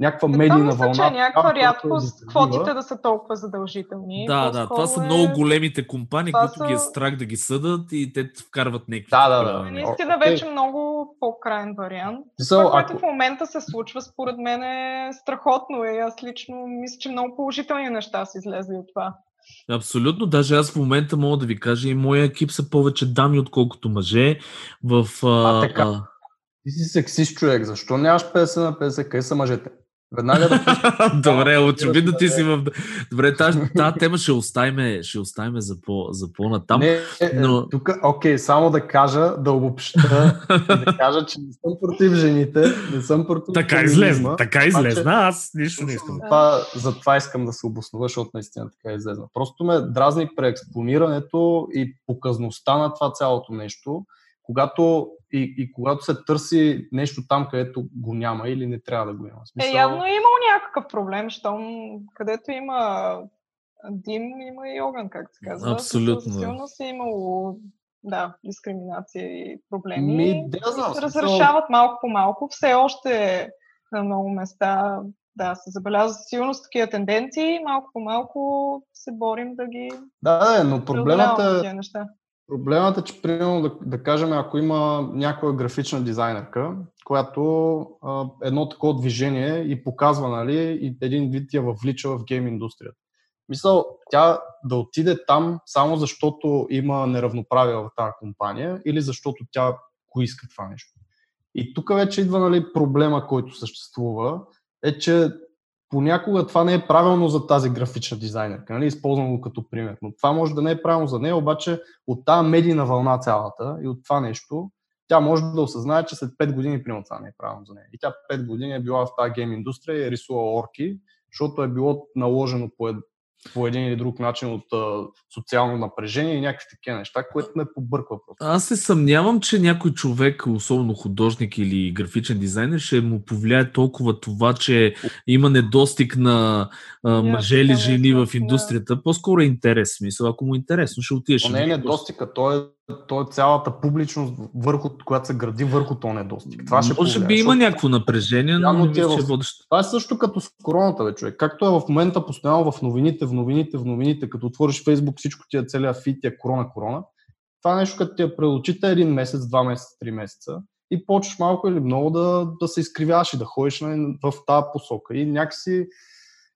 някаква Това медийна мисля, вълна. че е някаква е рядкост квотите да са толкова задължителни. Да, да, това По-скоро са е- много големите компании, Това които ги е са- страх да ги съдат и те вкарват някакви. Да, да, да. неща. Наистина вече много по-крайен вариант. Смисъл, Това, което ако- в момента се случва, според мен е страхотно и аз лично мисля, че много положителни неща са излезли от това. Абсолютно, даже аз в момента мога да ви кажа и моя екип са повече дами, отколкото мъже. В, а, А, така. а, Ти си сексист човек, защо нямаш 50 на 50? Къде са мъжете? Веднага да. Добре, очевидно ти си в... Добре, тази, тази тема ще оставим, ще оставим за, по, за по-натам. Не, но- тук, окей, само да кажа, да обобща, да кажа, че не съм против жените, не съм против Така излезна, така излезна, аз нищо не искам. За това, за това искам да се обоснова, защото наистина така излезна. Просто ме дразни преекспонирането и показността на това цялото нещо, когато и, и когато се търси нещо там, където го няма или не трябва да го има. В Е, Смисъл, явно е имал някакъв проблем, щом където има дим, има и огън, както се казва. Абсолютно, сигурност е имало да, дискриминация и проблеми. Ми, да, и знам, се смисъл- разрешават малко по малко. Все още на много места да, се забелязват сигурно с такива тенденции. Малко по малко се борим да ги Да, да, но проблемът преодоляваме е, неща. Проблемът е, че примерно да, да кажем, ако има някоя графична дизайнерка, която а, едно такова движение и показва, нали, и един вид я въвлича в гейм индустрията. Мисъл, тя да отиде там само защото има неравноправие в тази компания или защото тя го иска това нещо. И тук вече идва нали, проблема, който съществува, е, че понякога това не е правилно за тази графична дизайнерка. Нали? Използвам го като пример. Но това може да не е правилно за нея, обаче от тази медийна вълна цялата и от това нещо, тя може да осъзнае, че след 5 години, примерно, това не е правилно за нея. И тя 5 години е била в тази гейм индустрия и е рисувала орки, защото е било наложено по. По един или друг начин от а, социално напрежение и някакви такива неща, което ме побърква просто. Аз се съмнявам, че някой човек, особено художник или графичен дизайнер, ще му повлияе толкова това, че има недостиг на а, мъже или жени в индустрията. По-скоро е интерес. Смисъл, ако му е интересно, ще отидеш. Ще не е недостига, то е, то е цялата публичност, върху, която се гради върху този недостиг. Това ще Може би има защото- някакво напрежение, но не е мисля, в- водещо. Това е също като с короната, бе, човек. Както е в момента постоянно в новините, в новините, в новините, като отвориш Фейсбук, всичко ти е целият фит, ти е корона, корона. Това е нещо, като ти е пред очите един месец, два месеца, три месеца и почваш малко или много да, да се изкривяваш и да ходиш нали, в тази посока. И някакси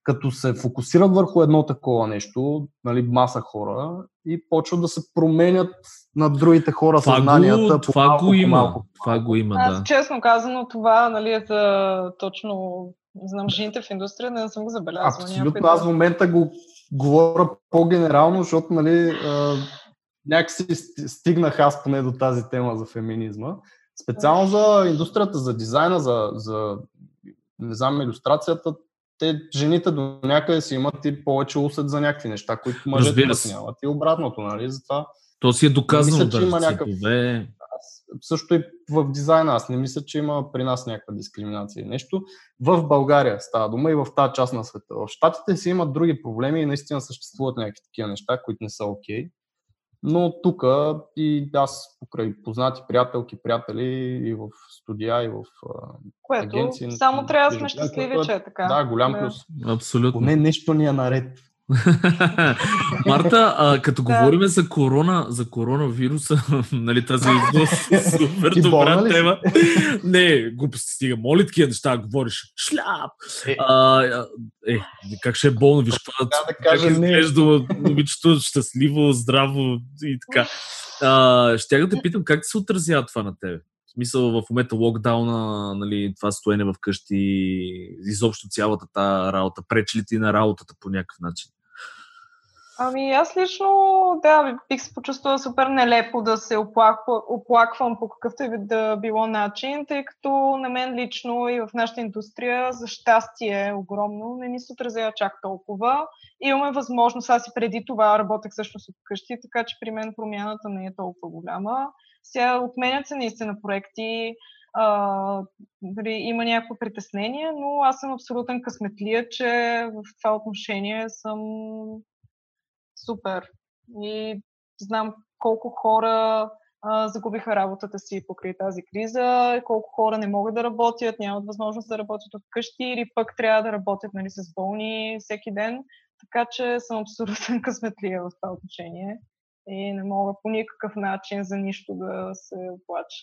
като се фокусират върху едно такова нещо, нали, маса хора, и почват да се променят на другите хора Това съзнанията. го, това малко, го има. малко, Това го има, Аз да. честно казано това нали, е за точно знам, жените в индустрията не съм го забелязала. Абсолютно. Аз в момента го говоря по-генерално, защото нали, а, някакси ст- стигнах аз поне до тази тема за феминизма. Специално за индустрията, за дизайна, за, за не знам, иллюстрацията, те, жените до някъде си имат и повече усет за някакви неща, които мъжете нямат. И обратното, нали? Затова То си е доказано Мисля, че има някакъв- аз, също и в дизайна, аз не мисля, че има при нас някаква дискриминация и нещо. В България става дума и в тази част на света. В Штатите си имат други проблеми и наистина съществуват някакви такива неща, които не са окей. Но тук и аз покрай познати приятелки, приятели и в студия, и в Което агенции, само трябва да сме щастливи, че е така. да, голям Да. плюс. Абсолютно. Поне нещо ни е наред. Марта, а, като да. говорим за корона, за коронавируса, нали, тази супер добра тема. Не, глупости стига. Моли такива неща, говориш. Шляп! Е, а, е как ще е болно, виж какво да, да кажа, как изглежда момичето щастливо, здраво и така. А, ще да те питам, как се отразява това на тебе? В смисъл в момента локдауна, нали, това стоене в къщи, изобщо цялата тази работа, пречи ли ти на работата по някакъв начин? Ами аз лично, да, бих се почувствала супер нелепо да се оплаква, оплаквам по какъвто и да било начин, тъй като на мен лично и в нашата индустрия за щастие е огромно, не ни се отразява чак толкова. Имаме възможност, аз и преди това работех също с къщи, така че при мен промяната не е толкова голяма. Сега отменят се наистина проекти, а, дали има някакво притеснение, но аз съм абсолютен късметлия, че в това отношение съм супер. И знам колко хора а, загубиха работата си покрай тази криза, колко хора не могат да работят, нямат възможност да работят от къщи или пък трябва да работят нали, с болни всеки ден. Така че съм абсолютно късметлия в това отношение и не мога по никакъв начин за нищо да се оплача.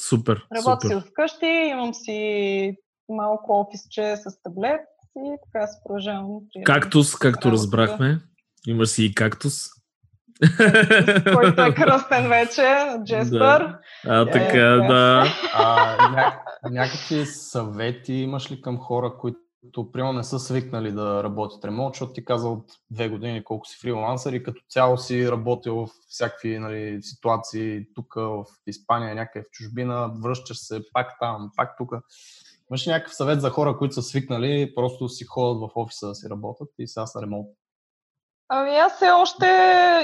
Супер. Работя супер. си вкъщи, имам си малко офисче с таблет и така се продължавам. Кактус, както разбрахме. Имаш си и кактус. който е кръстен вече, Джеспър. Да. А, е, така, е, да. А, ня... някакви съвети имаш ли към хора, които примерно не са свикнали да работят ремонт, защото ти каза от две години колко си фрилансър и като цяло си работил в всякакви нали, ситуации тук в Испания, някъде в чужбина, връщаш се пак там, пак тук. Имаш ли някакъв съвет за хора, които са свикнали, просто си ходят в офиса да си работят и сега са ремонт? Ами аз все още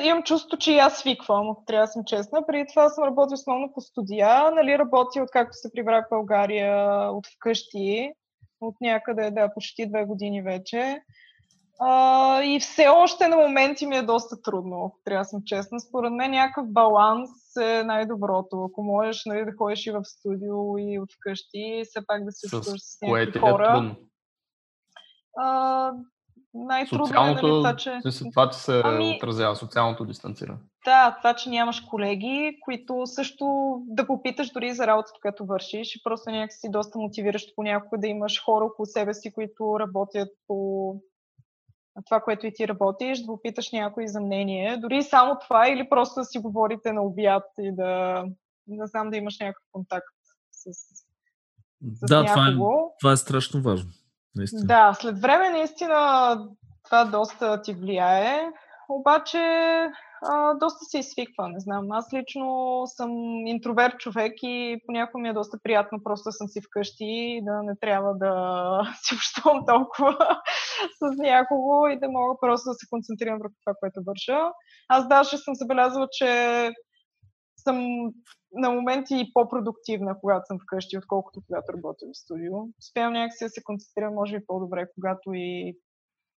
имам чувство, че и аз свиквам, ако трябва да съм честна. Преди това съм работил основно по студия, нали, работя откакто се прибрах в България от вкъщи, от някъде, да, почти две години вече. А, и все още на моменти ми е доста трудно, ако трябва да съм честна. Според мен някакъв баланс е най-доброто. Ако можеш нали, да ходиш и в студио и от вкъщи, все пак да се чувстваш с някакви хора. Е трудно? А, най-трудно социалното, е нали, това, че... Това ти се ами... отразява, социалното дистанциране. Да, това, че нямаш колеги, които също да попиташ дори за работата, която вършиш и просто някакси доста мотивиращо понякога да имаш хора около себе си, които работят по това, което и ти работиш, да попиташ някой за мнение. Дори само това или просто да си говорите на обяд и да, не знам, да имаш някакъв контакт с, с Да, това е, това е страшно важно. Наистина. Да, след време наистина това доста ти влияе, обаче а, доста се изсвиква, не знам. Аз лично съм интроверт човек и понякога ми е доста приятно просто съм си вкъщи и да не трябва да си общувам толкова с някого и да мога просто да се концентрирам върху това, което върша. Аз даже съм забелязала, че съм на моменти и по-продуктивна, когато съм вкъщи, отколкото когато работя в студио. Успявам някакси да се концентрирам, може би по-добре, когато и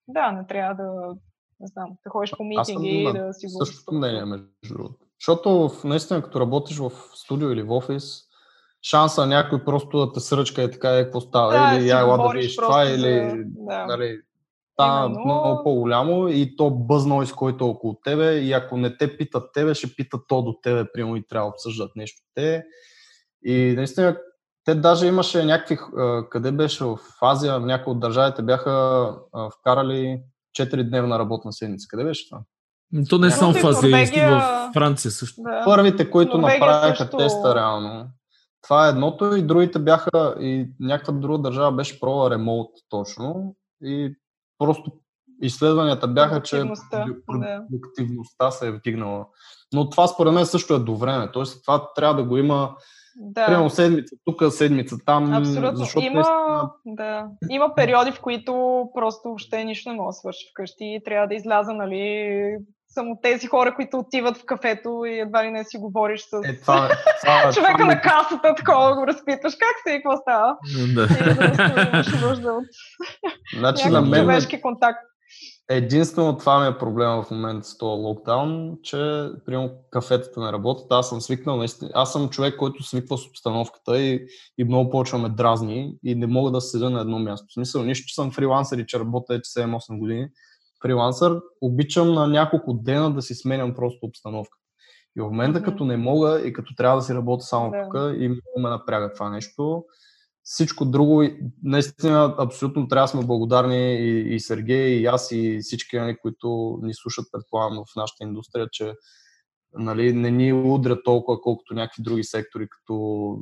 да, не трябва да, не знам, да ходиш по митинги и да си го... Същото мнение, между другото. Защото наистина, като работиш в студио или в офис, шанса някой просто да те сръчка и така е какво става. Да, или я да видиш това, или да. нали, става Именно... много по-голямо и то бъзнал из който е около тебе и ако не те питат тебе, ще питат то до тебе, примерно и трябва да обсъждат нещо те. И наистина, те даже имаше някакви, къде беше в Азия, някои от държавите бяха вкарали 4-дневна работна седмица. Къде беше това? То не е само в Азия, Норвегия... в Франция също. Да. Първите, които Норвегия направиха също... теста реално. Това е едното и другите бяха и някаква друга държава беше проба ремонт точно и просто изследванията бяха, че продуктивността да. се е вдигнала. Но това според мен също е до време. Тоест това трябва да го има да. Примерно седмица тук, седмица там. Абсолютно. Защото има, наистина... да. има периоди, в които просто въобще нищо не мога да свърши вкъщи и трябва да изляза, нали, само тези хора, които отиват в кафето и едва ли не си говориш с е, това, е, това, човека това, на касата, такова го разпитваш как се и какво става. Да. И да нужда от значи, на мен човешки контакт. Единствено това ми е проблема в момента с този локдаун, че примерно кафетата не работят. Аз съм свикнал, наистина. Аз съм човек, който свиква с обстановката и, и много почваме дразни и не мога да седа на едно място. В смисъл, нищо, че съм фрилансър и че работя 7-8 години, фрилансър, обичам на няколко дена да си сменям просто обстановка. И в момента, като не мога и като трябва да си работя само yeah. тук, и много ме напряга това нещо. Всичко друго, наистина, абсолютно трябва да сме благодарни и, и Сергей, и аз, и всички, нали, които ни слушат, предполагам, в нашата индустрия, че нали, не ни удря толкова, колкото някакви други сектори, като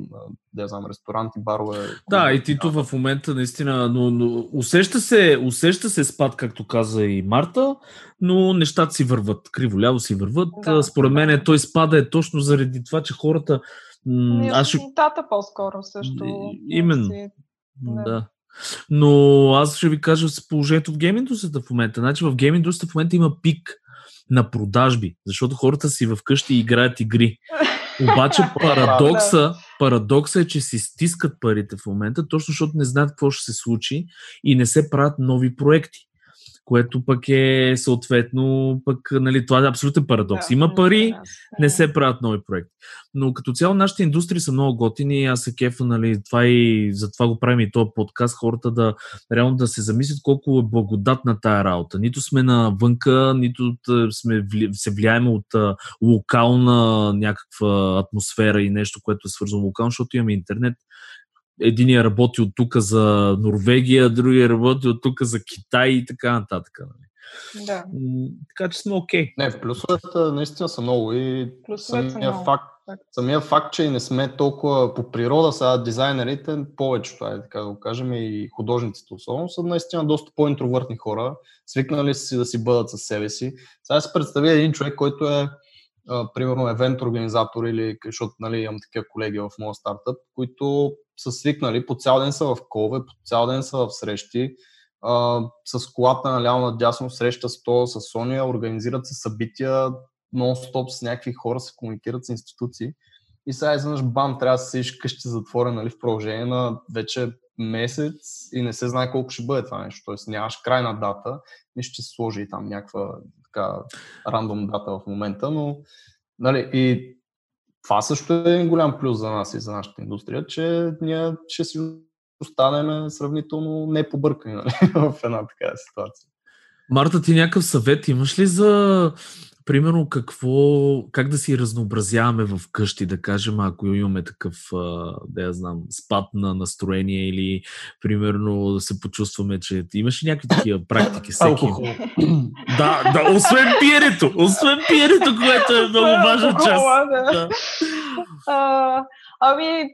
да знам, ресторанти, барове. Да, и Тито в момента наистина, но, но усеща, се, усеща се спад, както каза и Марта, но нещата си върват, криво-ляво си върват. Да, Според мен да. той спада е точно заради това, че хората... М- аз ще... по-скоро също. Именно. Си... Да. да. Но аз ще ви кажа с положението в гейм индустрията в момента. Значи в гейм индустрията в момента има пик на продажби, защото хората си вкъщи играят игри. Обаче парадокса, парадокса е, че си стискат парите в момента, точно защото не знаят какво ще се случи и не се правят нови проекти което пък е съответно, пък, нали, това е абсолютен парадокс. Да, Има пари, не се правят нови проекти. Но като цяло нашите индустрии са много готини. Аз се кефа, нали, това и затова го правим и този подкаст, хората да реално да се замислят колко е благодатна тая работа. Нито сме навънка, нито сме, се влияем от локална някаква атмосфера и нещо, което е свързано локално, защото имаме интернет, единия работи от тук за Норвегия, другия работи от тук за Китай и така нататък. Нали? Да. Така че сме окей. Okay. Не, плюсовете наистина са много и плюсовете самия, много. Факт, самия факт, че не сме толкова по природа, сега дизайнерите, повечето, е, така да го кажем, и художниците особено, са наистина доста по-интровъртни хора, свикнали си да си бъдат със себе си. Сега се представя един човек, който е примерно евент организатор или защото нали, имам такива колеги в моя стартъп, които са свикнали, по цял ден са в колове, по цял ден са в срещи, а, с колата наляво надясно среща с то, с Соня, организират се събития, нон-стоп с някакви хора, се комуникират с институции. И сега изведнъж бам, трябва да се седиш къщи затворен нали, в продължение на вече месец и не се знае колко ще бъде това нещо. Тоест нямаш крайна дата, нищо ще се сложи там някаква така рандом дата в момента, но нали, и това също е един голям плюс за нас и за нашата индустрия, че ние ще си останем сравнително непобъркани нали, в една такава ситуация. Марта, ти някакъв съвет имаш ли за примерно какво, как да си разнообразяваме в къщи, да кажем, ако имаме такъв, да я знам, спад на настроение или примерно да се почувстваме, че имаш ли някакви такива практики? Всеки? да, да, освен пиенето, освен пиенето, което е много важна част. Да. ами,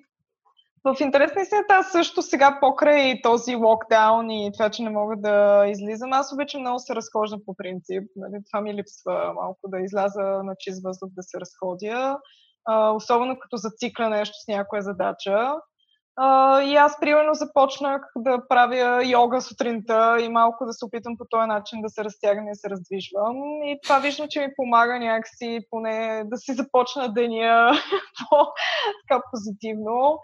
в интерес на истината, аз също сега покрай този локдаун и това, че не мога да излизам, аз обичам много се разхождам по принцип. Нали? Това ми липсва малко да изляза на чист въздух да се разходя. А, особено като зацикля нещо с някоя задача. А, и аз, примерно, започнах да правя йога сутринта и малко да се опитам по този начин да се разтягам и да се раздвижвам. И това виждам, че ми помага някакси поне да си започна деня по-позитивно.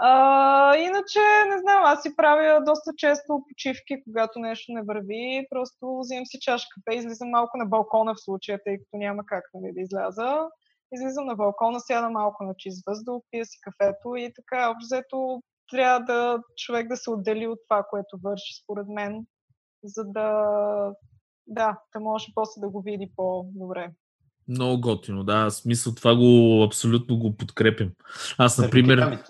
А, иначе, не знам, аз си правя доста често почивки, когато нещо не върви. Просто взимам си чашка кафе, излизам малко на балкона в случая, тъй като няма как нали, да изляза. Излизам на балкона, сядам малко на чист въздух, пия си кафето и така, обзето трябва да човек да се отдели от това, което върши, според мен, за да, да, да може после да го види по-добре. Много готино, да. Смисъл това го абсолютно го подкрепям. Аз, например...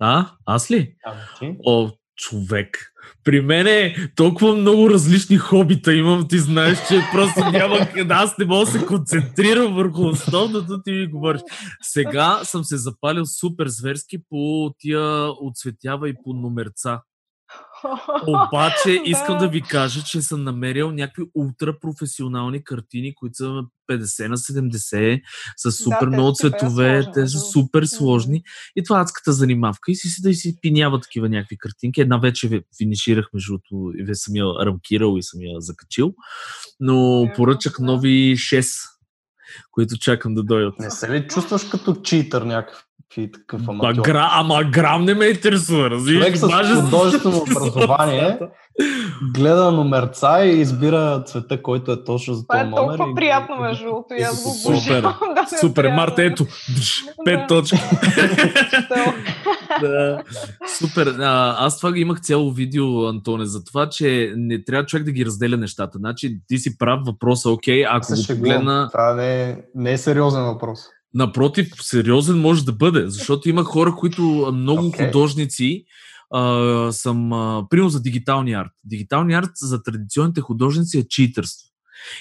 А? Аз ли? А, ти? О, човек. При мен е толкова много различни хобита имам, ти знаеш, че просто няма къде, аз не мога да се концентрирам върху основното, ти ми говориш. Сега съм се запалил супер зверски по тия отцветява и по номерца. Обаче искам да ви кажа, че съм намерил някакви ултрапрофесионални картини, които са 50 на 70, с супер да, много цветове, те са супер сложни. И това е адската занимавка. И си си да си пинява такива някакви картинки. Една вече финиширах, между другото, и съм я рамкирал и съм я закачил. Но поръчах нови 6 които чакам да дойдат. Не се ли чувстваш като читър някакъв? И такъв Ма, аматьор. гра, ама грам не ме интересува, разбираш? Човек с съм. художествено образование гледа номерца и избира цвета, който е точно за Това този е номер. толкова и- приятно, между другото, и аз го Супер. да не Супер, да- ето, дж, пет точки. Да. Супер. А, аз това имах цяло видео, Антоне, за това, че не трябва човек да ги разделя нещата. Значи, ти си прав въпроса, окей, ако го погледна... Това не е, не е сериозен въпрос. Напротив, сериозен може да бъде, защото има хора, които много Окей. художници а, съм, а, примерно за дигиталния арт. Дигиталният арт за традиционните художници е читърство.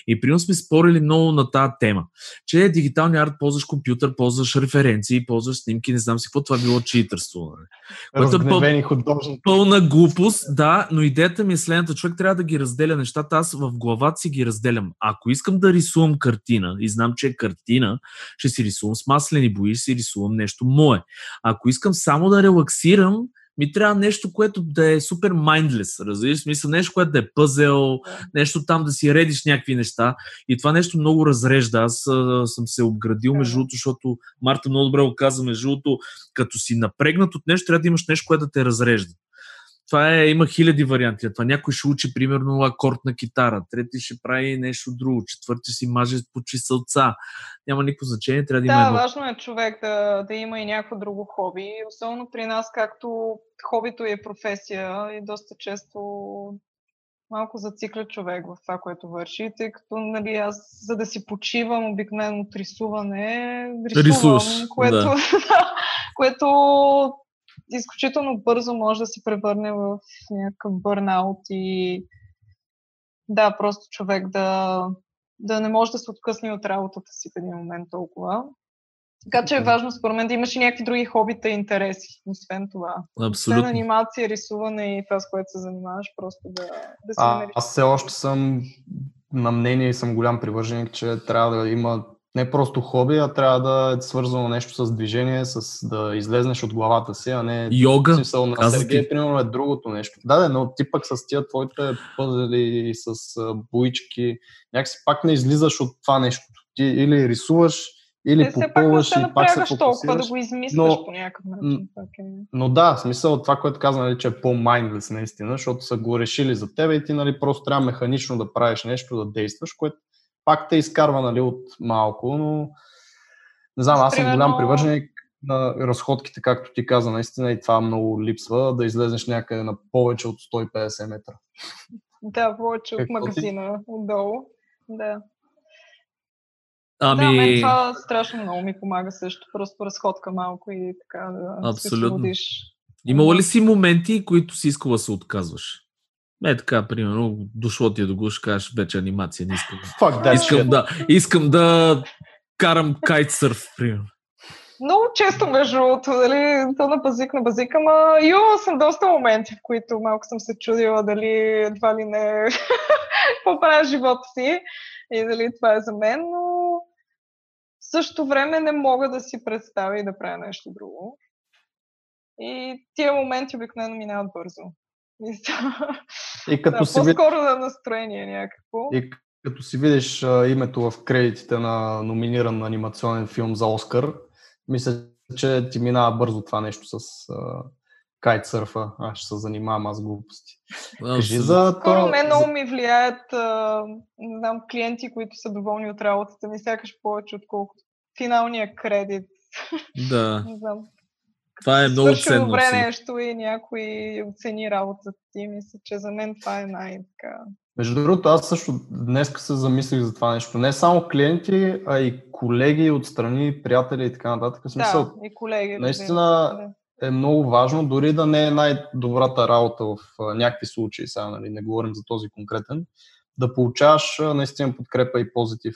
И примерно сме спорили много на тази тема, че дигиталния арт ползваш компютър, ползваш референции, ползваш снимки, не знам си какво това е било читърство. нали? Което е пъл-. Пълна глупост, да, но идеята ми е следната. Човек трябва да ги разделя нещата. Аз в главата си ги разделям. Ако искам да рисувам картина и знам, че е картина, ще си рисувам с маслени бои, ще си рисувам нещо мое. Ако искам само да релаксирам, ми трябва нещо, което да е супер mindless, разбираш? Смисъл, нещо, което да е пъзел, нещо там да си редиш някакви неща. И това нещо много разрежда. Аз а, съм се обградил, между другото, защото Марта много добре го каза, между другото, като си напрегнат от нещо, трябва да имаш нещо, което да те разрежда. Това е, има хиляди варианти. Това някой ще учи, примерно, акорд на китара, трети ще прави нещо друго, четвърти си маже по чисълца. Няма никакво значение, трябва да има Да, едно. важно е човек да, да има и някакво друго хоби. Особено при нас, както хобито е професия и доста често малко зацикля човек в това, което върши, тъй като нали, аз, за да си почивам обикновено от рисуване, рисувам, Рисуваш, което, да. което изключително бързо може да се превърне в някакъв бърнаут и да, просто човек да, да не може да се откъсне от работата си в един момент толкова. Така че е важно, според мен, да имаш и някакви други хобита и интереси, освен това. Освен Абсолютно. анимация, рисуване и това, с което се занимаваш, просто да, да си намериш. аз все още съм на мнение и съм голям привърженик, че трябва да има не просто хоби, а трябва да е свързано нещо с движение, с да излезнеш от главата си, а не Йога. смисъл на каза Сергей, ти. примерно е другото нещо. Да, да, но ти пък с тия твоите пъзели и с боички, някакси пак не излизаш от това нещо. Ти или рисуваш, или Те попълваш и пак се напрягаш толкова да фокусираш. го измисляш но- по някакъв начин. Е. Но да, смисъл от това, което казвам, нали, че е по-mindless наистина, защото са го решили за теб и ти нали, просто трябва механично да правиш нещо, да действаш, което пак те изкарва нали, от малко, но не знам, аз съм Примерно- голям привърженик на разходките, както ти каза, наистина и това много липсва, да излезеш някъде на повече от 150 метра. Да, повече от Какво ти? магазина отдолу. Да. Ами, Да, мен това страшно много ми помага също. Просто разходка малко и така да се Абсолютно. освободиш. имало ли си моменти, които си искала да се отказваш? Е така, примерно, дошло ти е до го, ще кажеш вече анимация, не искам. Fuck that Искам shit. да, искам да карам кайтсърф, примерно. Много често, между другото, дали, то на базик на базик, ама имала съм доста моменти, в които малко съм се чудила дали едва ли не какво правя живота си и дали това е за мен, но в същото време не мога да си представя и да правя нещо друго. И тия моменти обикновено минават бързо. И като, да, си, по-скоро на настроение някакво. и като си видиш а, името в кредитите на номиниран анимационен филм за Оскар, мисля, че ти минава бързо това нещо с а, кайтсърфа. Аз ще се занимавам аз с глупости. Кажи за Скоро то. мен много ми влияят, а, не знам, клиенти, които са доволни от работата ми, сякаш повече, отколкото финалния кредит. Да, Не знам. Това е много ценно. добре абсолютно. нещо и някой оцени работата ти, мисля, че за мен това е най-така. Между другото, аз също днес се замислих за това нещо. Не само клиенти, а и колеги отстрани, приятели и така нататък. В смисъл, Да, и колеги. наистина- да. е много важно, дори да не е най-добрата работа в някакви случаи, сега нали, не говорим за този конкретен, да получаваш наистина подкрепа и позитив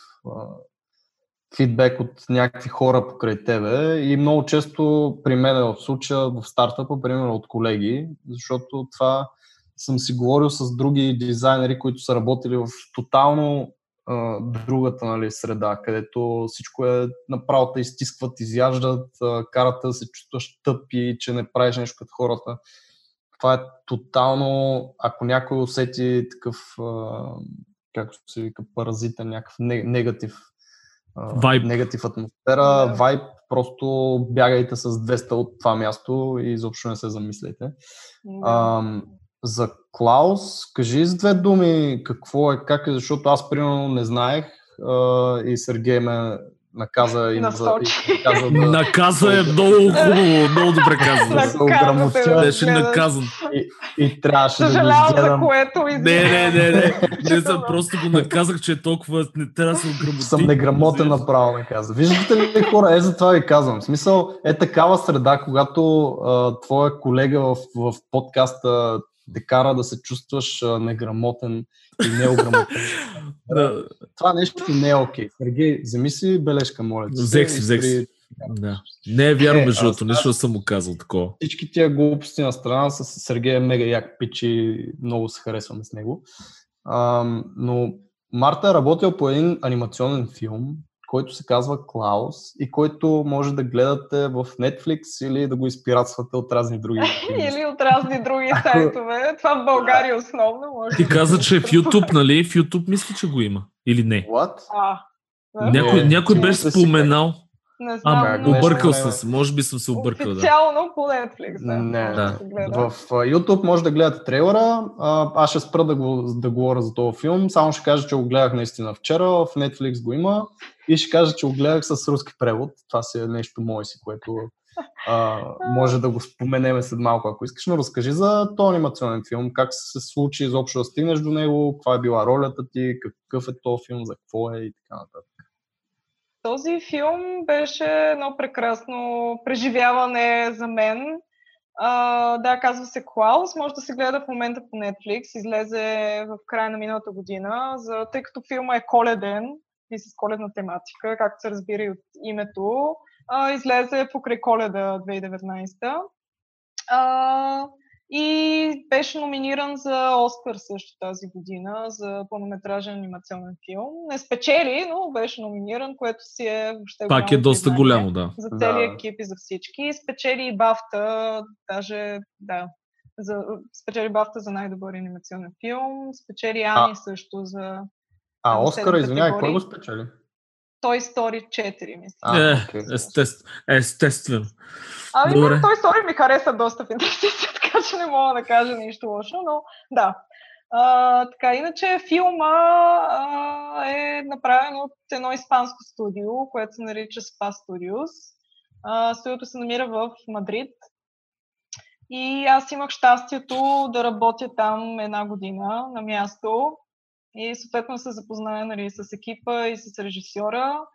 фидбек от някакви хора покрай тебе и много често при мен в случая в стартъпа, примерно от колеги, защото това съм си говорил с други дизайнери, които са работили в тотално а, другата нали, среда, където всичко е направо те изтискват, изяждат, а, карат те да се чувстваш тъп и че не правиш нещо като хората. Това е тотално, ако някой усети такъв, а, както се вика, паразитен, някакъв не- негатив, Вайб. негатив атмосфера, вайб, просто бягайте с 200 от това място и изобщо не се замисляйте. А, за Клаус, кажи с две думи какво е, как е, защото аз примерно не знаех а, и Сергей ме наказа и, Насочи. и каза да, Наказа е много хубаво, много добре казано. Ограмотя. Беше наказан. и, и трябваше да го Съжалявам за което. Не, извинявам. не, не, не. Не съм, Чувам. просто го наказах, че е толкова не трябва да се ограмоти. Съм неграмотен направо, ме каза. Виждате ли хора, е за това ви казвам. В смисъл е такава среда, когато а, твоя колега в, в подкаста те кара да се чувстваш а, неграмотен и неограмотен. Да, това нещо не е окей. Сергей, вземи си бележка, моля. Взех си, взех си. да. Не е вярно, Е, между другото. Нищо съм му казал такова. Всички тия глупости на страна с Сергей е мега як пич и много се харесваме с него. А, но Марта е работил по един анимационен филм, който се казва Клаус и който може да гледате в Netflix или да го изпиратствате от разни други. Или от разни други сайтове. Това в България основно. Може Ти каза, че е в. YouTube, нали? В YouTube мисля, че го има. Или не? What? А, да. Някой, някой беше споменал. Не знам. А, но объркал съм се. Може би съм се объркал, да. Официално по Netflix. Да, Не, да. В YouTube може да гледате трейлера. А, Аз ще спра да, го, да говоря за този филм. Само ще кажа, че го гледах наистина вчера. В Netflix го има. И ще кажа, че го гледах с руски превод. Това си е нещо мое си, което а, може да го споменеме след малко, ако искаш. Но разкажи за този анимационен филм. Как се случи изобщо да стигнеш до него? Каква е била ролята ти? Какъв е този филм? За какво е? И така нататък. Този филм беше едно прекрасно преживяване за мен. А, да, казва се Клаус. Може да се гледа в момента по Netflix. Излезе в края на миналата година, за, тъй като филма е коледен и с коледна тематика, както се разбира и от името. А, излезе покрай коледа 2019. А, и беше номиниран за Оскар също тази година за пълнометражен анимационен филм. Не спечели, но беше номиниран, което си е въобще Пак е доста признание голямо, да. за Да. целия екип и за всички. Спечели и Бафта, даже, да, за, спечели Бафта за най-добър анимационен филм, спечели Ани също за А, Оскара, извиняй, кой го спечели? Toy Story 4, мисля. А, Е, естествено. Естествено. Ами, Toy Story ми хареса доста в инвестиция, така че не мога да кажа нищо лошо, но да. А, така, иначе филма а, е направен от едно испанско студио, което се нарича Spa Studios. А, студиото се намира в Мадрид. И аз имах щастието да работя там една година на място. И съответно се запозная нали, с екипа и с режисьора.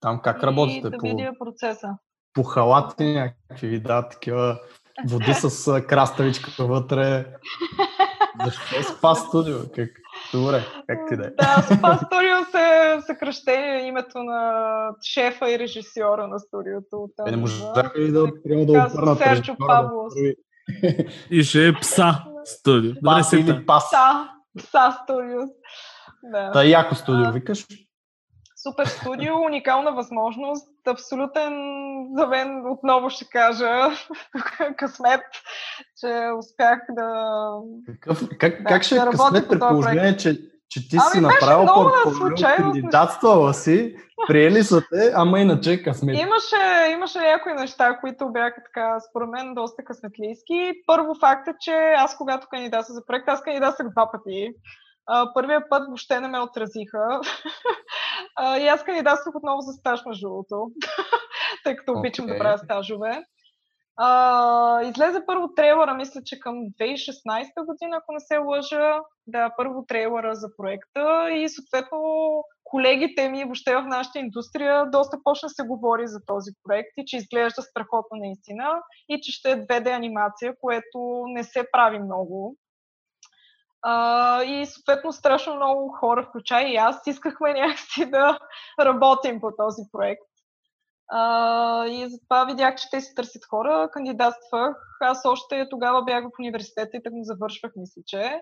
Там как и работите? да По, видя процеса. по халати някакви ви дадат такива води с краставичка вътре. Защо спа студио? Как? Добре, как ти да е? Да, Спа Studios е съкръщение името на шефа и режисьора на студиото. Там Е, не идва. можаха ли да, да обърнат режисьора да Павлос. прави И ще е пса студио. Добре, пас се или пас? Са, Са Studios. Да. Та яко студио, викаш? Супер студио, уникална възможност, абсолютен за мен, отново ще кажа, късмет, че успях да... Какъв, как, Да, как ще да е късмет при положение, че, че ти Ами, си направил портфолио, кандидатствала си, приели са те, ама иначе е късмет. Имаше, имаше някои неща, които бяха така, според мен, доста късметлийски. Първо факт е, че аз когато кандидатствах за проект, аз кандидатствах два пъти. А, първия път въобще не ме отразиха. А, и аз кандидатствах отново за стаж, между другото, тъй като обичам да Окей. правя стажове. А, излезе първо трейлера, мисля, че към 2016 година, ако не се лъжа. Да, първо трейлера за проекта и съответно колегите ми въобще в нашата индустрия доста почна се говори за този проект и че изглежда страхотно наистина и че ще е 2D анимация, което не се прави много. А, и съответно страшно много хора, включая и аз, искахме някакси да работим по този проект. А, и затова видях, че те си търсят хора, кандидатствах. Аз още тогава бях в университета и так му завършвах, мисля, че.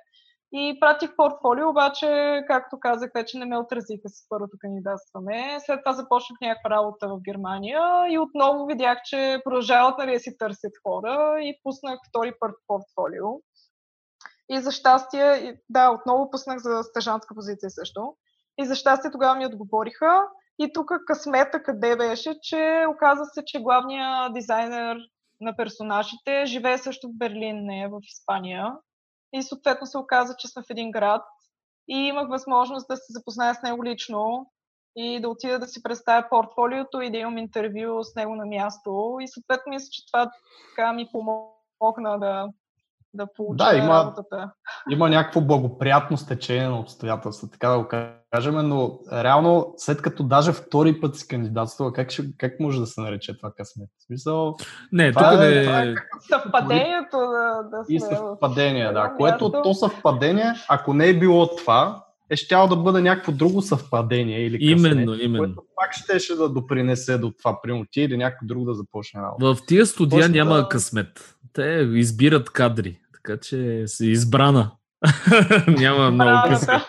И пратих портфолио, обаче, както казах, вече не ме отразиха с първото кандидатстване. След това започнах някаква работа в Германия и отново видях, че продължават нали, си търсят хора и пуснах втори път портфолио. И за щастие, да, отново пуснах за стажантска позиция също. И за щастие тогава ми отговориха И тук късмета къде беше, че оказа се, че главният дизайнер на персонажите живее също в Берлин, не в Испания. И съответно се оказа, че сме в един град. И имах възможност да се запозная с него лично и да отида да си представя портфолиото и да имам интервю с него на място. И съответно мисля, че това така ми помогна да, да получа да, има, работата. Има някакво благоприятно стечение на обстоятелства, така да го кажем, но реално след като даже втори път си кандидатства, как, ще, как може да се нарече това късмет? В смисъл, не, тук е, не... Това е съвпадението да, да И съвпадение, да. Което то съвпадение, ако не е било това, е щяло да бъде някакво друго съвпадение или късмет, именно, именно. което пак щеше да допринесе до това, примерно ти или някой друг да започне работа. В тия студия Точно няма да... късмет. Те избират кадри, така че си избрана. няма много късмет.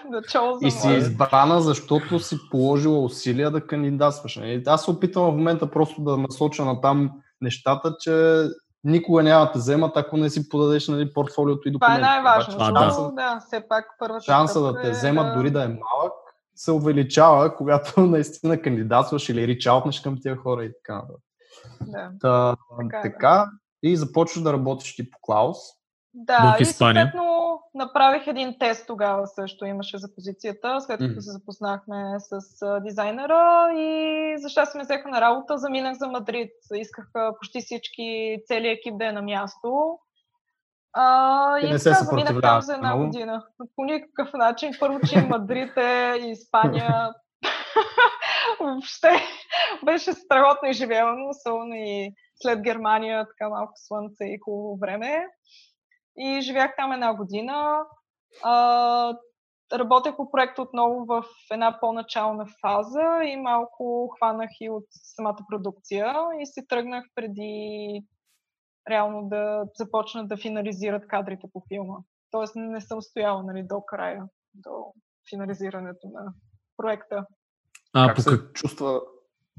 И си избрана, защото си положила усилия да кандидатстваш. Нали? Аз се опитвам в момента просто да насоча на там нещата, че никога няма да те вземат, ако не си подадеш нали, портфолиото и документи. Това е най-важно. А, да. да, все пак първата Шанса да те вземат, е... дори да е малък, се увеличава, когато наистина кандидатстваш или ричаутнеш към тия хора и така нататък. Да. Та, така, е, така да. И започваш да работиш ти по Клаус. Да, и съответно направих един тест тогава също имаше за позицията, след като mm. се запознахме с дизайнера и за щастие ме взеха на работа, заминах за Мадрид. Исках почти всички, целият екип да е на място. А, и така, заминах там за една много. година. По никакъв начин. Първо, че Мадрид е Испания. Въобще беше страхотно изживявано, особено и след Германия, така малко слънце и хубаво време. И живях там една година. А, работех по проекта отново в една по-начална фаза и малко хванах и от самата продукция и се тръгнах преди реално да започнат да финализират кадрите по филма. Тоест не съм стояла нали, до края, до финализирането на проекта. А, как по как... се чувства...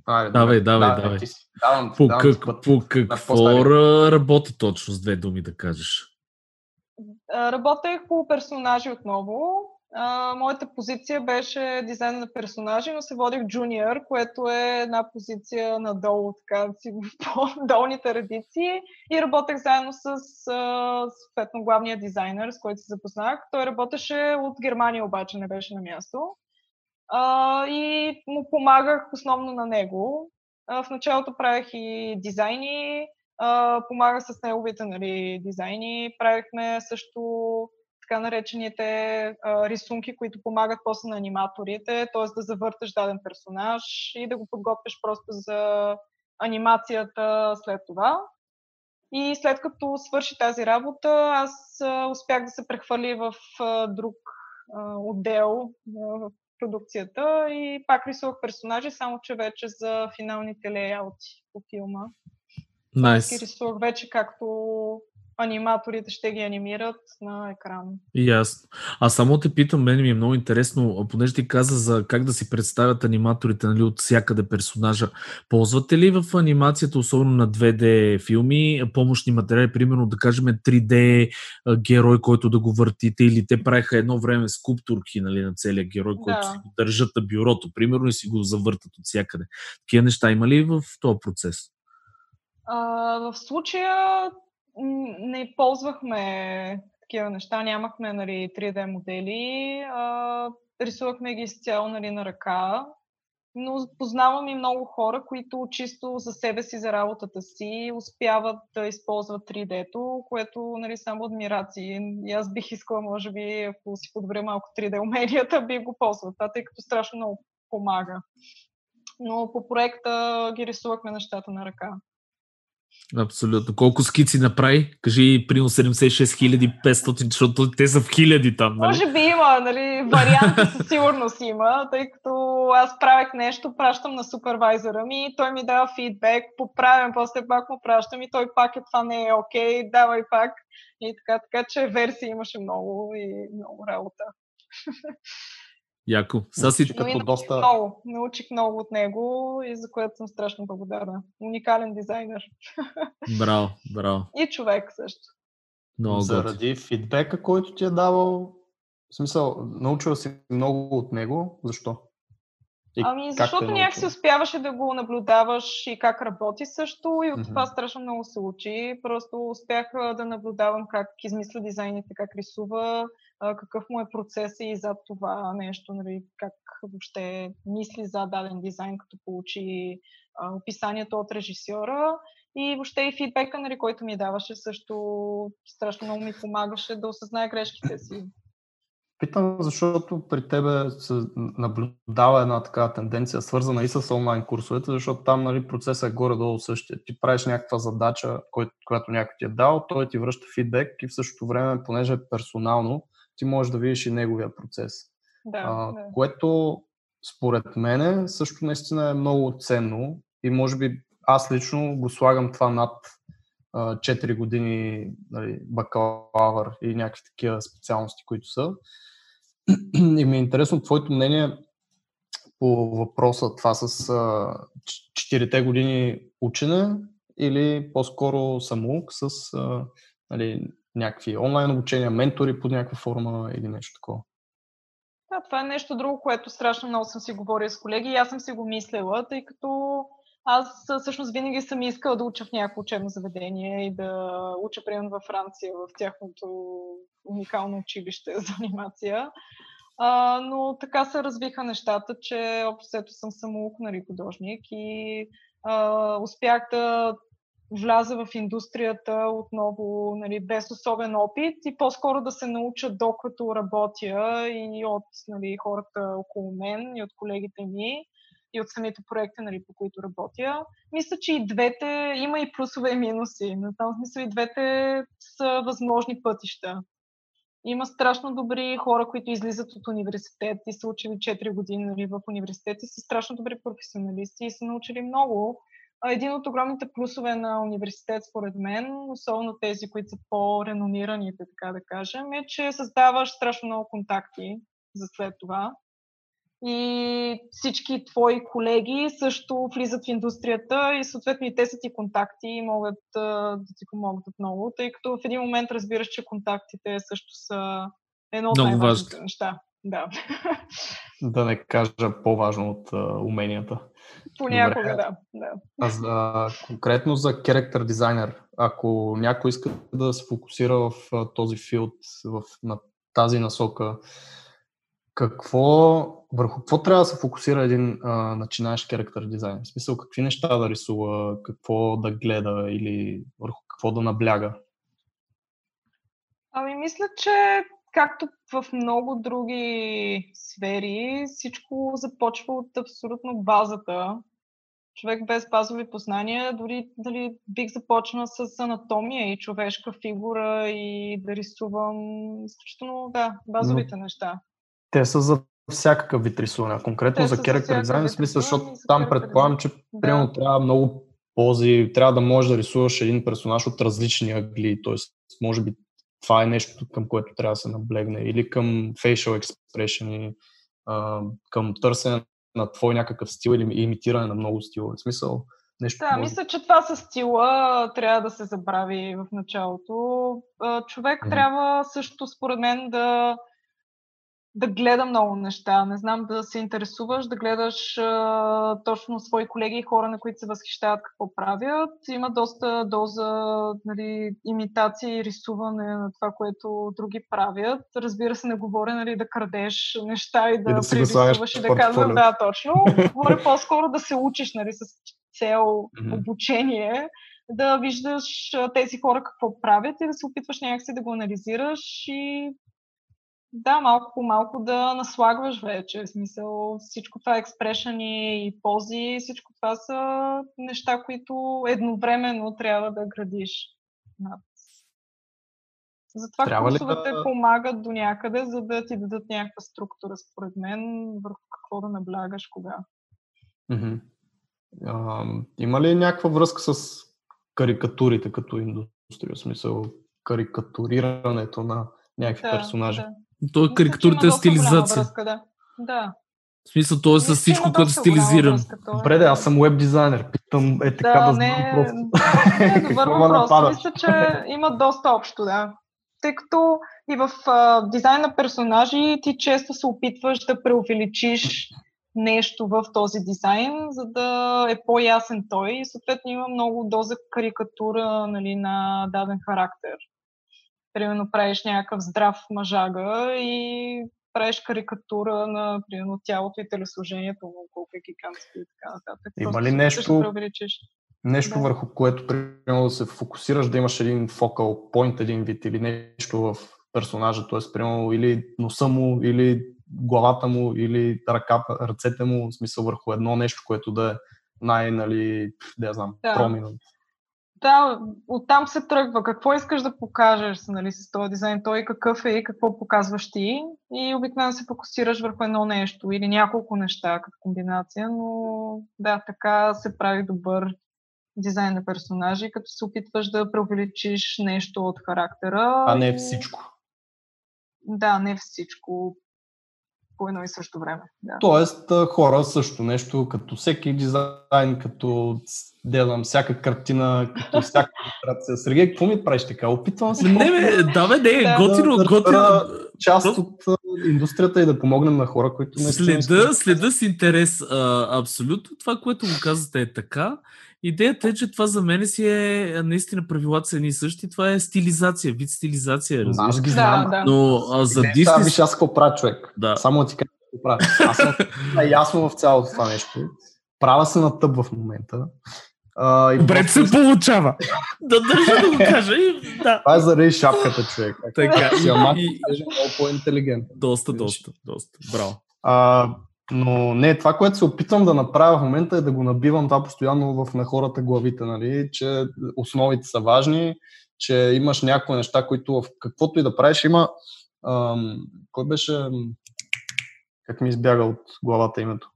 А, давай, давай, давай. Давам, по, давам, как, по какво работи точно с две думи да кажеш? Работех по персонажи отново. А, моята позиция беше дизайн на персонажи, но се водих джуниор, което е една позиция надолу, така си в по-долните редици. И работех заедно с съответно главния дизайнер, с който се запознах. Той работеше от Германия, обаче не беше на място. А, и му помагах основно на него. А, в началото правих и дизайни, а, помага с неговите нали, дизайни. Правихме също така наречените а, рисунки, които помагат после на аниматорите, т.е. да завърташ даден персонаж и да го подготвиш просто за анимацията след това. И след като свърши тази работа, аз а, успях да се прехвърли в а, друг а, отдел в продукцията и пак рисувах персонажи, само че вече за финалните лейаути по филма. Nice. Рисувах вече както аниматорите ще ги анимират на екран. Ясно. А само те питам, мен ми е много интересно, понеже ти каза за как да си представят аниматорите нали, от всякъде персонажа. Ползвате ли в анимацията, особено на 2D филми, помощни материали, примерно да кажем 3D герой, който да го въртите, или те правиха едно време скулптурки нали, на целия герой, да. който си го държат на бюрото, примерно, и си го завъртат от всякъде. Такива неща има ли в този процес? А, в случая не ползвахме такива неща, нямахме нали, 3D модели, а, рисувахме ги изцяло нали, на ръка, но познавам и много хора, които чисто за себе си, за работата си, успяват да използват 3D-то, което нали, само адмирации. И аз бих искала, може би, ако си подобря малко 3D уменията, би го ползвал това, тъй като страшно много помага. Но по проекта ги рисувахме нещата на ръка. Абсолютно. Колко скици направи? Кажи, примерно 76 500, защото те са в хиляди там. Нали? Може би има, нали, варианти със сигурност има, тъй като аз правех нещо, пращам на супервайзера ми, той ми дава фидбек, поправям, после пак му пращам и той пак е това не е окей, okay, давай пак. И така, така че версии имаше много и много работа. Яко. Сега си като научих доста... Много, научих много от него и за което съм страшно благодарна. Уникален дизайнер. Браво, браво. И човек също. Много Заради год. фидбека, който ти е давал, в смисъл, научила си много от него, защо? И ами, защото някакси успяваше да го наблюдаваш и как работи също и от mm-hmm. това страшно много се учи. Просто успях да наблюдавам как измисля дизайните, как рисува, какъв му е процес и зад това нещо, нали, как въобще мисли за даден дизайн, като получи описанието от режисьора. И въобще и фидбека, нали, който ми даваше, също страшно много ми помагаше да осъзнае грешките си. Питам, защото при тебе се наблюдава една такава тенденция, свързана и с онлайн курсовете, защото там нали, процесът е горе-долу същия. Ти правиш някаква задача, която някой ти е дал, той ти връща фидбек и в същото време, понеже е персонално, ти можеш да видиш и неговия процес. Да, а, да. Което според мен също наистина е много ценно и може би аз лично го слагам това над 4 години нали, бакалавър и някакви такива специалности, които са. И ми е интересно твоето мнение по въпроса това с 4-те години учене или по-скоро самоук с нали, някакви онлайн обучения, ментори под някаква форма или нещо такова. Да, това е нещо друго, което страшно много съм си говорила с колеги и аз съм си го мислила, тъй като аз всъщност винаги съм искала да уча в някакво учебно заведение и да уча, примерно във Франция, в тяхното уникално училище за анимация. А, но така се развиха нещата, че общо съм самоук, нали, художник и а, успях да вляза в индустрията отново нали, без особен опит и по-скоро да се науча докато работя и от нали, хората около мен и от колегите ми и от самите проекти, нали, по които работя. Мисля, че и двете, има и плюсове и минуси. На там смисъл и двете са възможни пътища. Има страшно добри хора, които излизат от университет и са учили 4 години нали, в университет и са страшно добри професионалисти и са научили много. Един от огромните плюсове на университет, според мен, особено тези, които са по-реномираните, така да кажем, е, че създаваш страшно много контакти за след това и всички твои колеги също влизат в индустрията и съответно и те са ти контакти и могат да ти помогнат много, тъй като в един момент разбираш, че контактите също са едно от най-важните неща. Да. да не кажа по-важно от uh, уменията. Понякога, Добре. да. да. А за, конкретно за character дизайнер, ако някой иска да се фокусира в uh, този филд, в, на тази насока, какво, върху какво трябва да се фокусира един а, начинаещ характер дизайн? В смисъл, какви неща да рисува, какво да гледа или върху какво да набляга? Ами, мисля, че както в много други сфери, всичко започва от абсолютно базата. Човек без базови познания, дори дали бих започнал с анатомия и човешка фигура и да рисувам изключително, да, базовите Но, неща те са за всякакъв вид рисуване. Конкретно Те за character дизайн, в смисъл, защото там предполагам, че да. примерно трябва много пози, трябва да можеш да рисуваш един персонаж от различни ъгли, т.е. може би това е нещо, към което трябва да се наблегне, или към facial expression, към търсене на твой някакъв стил или имитиране на много стила. В смисъл, нещо. Да, може... мисля, че това с стила трябва да се забрави в началото. Човек mm-hmm. трябва също, според мен, да да гледа много неща. Не знам да се интересуваш, да гледаш а, точно свои колеги и хора, на които се възхищават какво правят. Има доста доза нали, имитации и рисуване на това, което други правят. Разбира се, не говоря нали, да крадеш неща и да, и да прерисуваш и да казвам да, точно. Говоря по-скоро да се учиш нали, с цел обучение да виждаш тези хора какво правят и да се опитваш някакси да го анализираш и да, малко по малко да наслагваш вече. В смисъл, всичко това експрешъни и пози, всичко това са неща, които едновременно трябва да градиш над. Затова трябва курсовете да... помагат до някъде, за да ти дадат някаква структура, според мен, върху какво да наблягаш кога. Mm-hmm. А, има ли някаква връзка с карикатурите като индустрия? В смисъл, карикатурирането на някакви да, персонажи? Да. То е карикатурата е стилизация. Връзка, да. да. В смисъл, то е с всичко, което е стилизиран. Добре, да, аз съм веб дизайнер. Питам е така да, да знам не, просто. Не, добър въпрос. Мисля, че има доста общо, да. Тъй като и в а, дизайн на персонажи ти често се опитваш да преувеличиш нещо в този дизайн, за да е по-ясен той и съответно има много доза карикатура нали, на даден характер. Примерно правиш някакъв здрав мъжага и правиш карикатура на примерно, тялото и телесложението му, колко е гигантско и така нататък. Има ли нещо, нещо да. върху което примерно да се фокусираш, да имаш един фокал point, един вид или нещо в персонажа, т.е. примерно или носа му, или главата му, или ръката, ръцете му, в смисъл върху едно нещо, което да е най, нали, да я знам, да. проминент. Да, оттам се тръгва. Какво искаш да покажеш нали, с този дизайн? Той какъв е и какво показваш ти? И обикновено се фокусираш върху едно нещо или няколко неща като комбинация, но да, така се прави добър дизайн на персонажи, като се опитваш да преувеличиш нещо от характера. А не всичко. Да, не всичко по едно и също време. Да. Тоест, хора също нещо, като всеки дизайн, като делам всяка картина, като всяка иллюстрация. Сергей, какво ми правиш така? Опитвам се. Не, бе, да, бе, не, да, готино, да, готино. Част от индустрията и да помогнем на хора, които не Следа, следа с интерес. А, абсолютно това, което го казвате е така. Идеята е, че това за мен си е наистина правилата са едни и същи. Това е стилизация, вид стилизация. Разбира. Аз ги знам. Да, да. Но а, за Дисни... Това виж аз какво правя човек. Да. Само ти кажа какво правя. Аз съм ясно в цялото това нещо. Права се на тъп в момента. Uh, Добре се получава. да държа да го кажа. И, да. Това е заради шапката, човек. Така. Си, ама, и... много по-интелигентен. Доста, доста, доста. Браво. Uh, но не, това, което се опитвам да направя в момента е да го набивам това постоянно в на хората главите, нали? че основите са важни, че имаш някои неща, които в каквото и да правиш има... Ам, кой беше... Как ми избяга от главата името?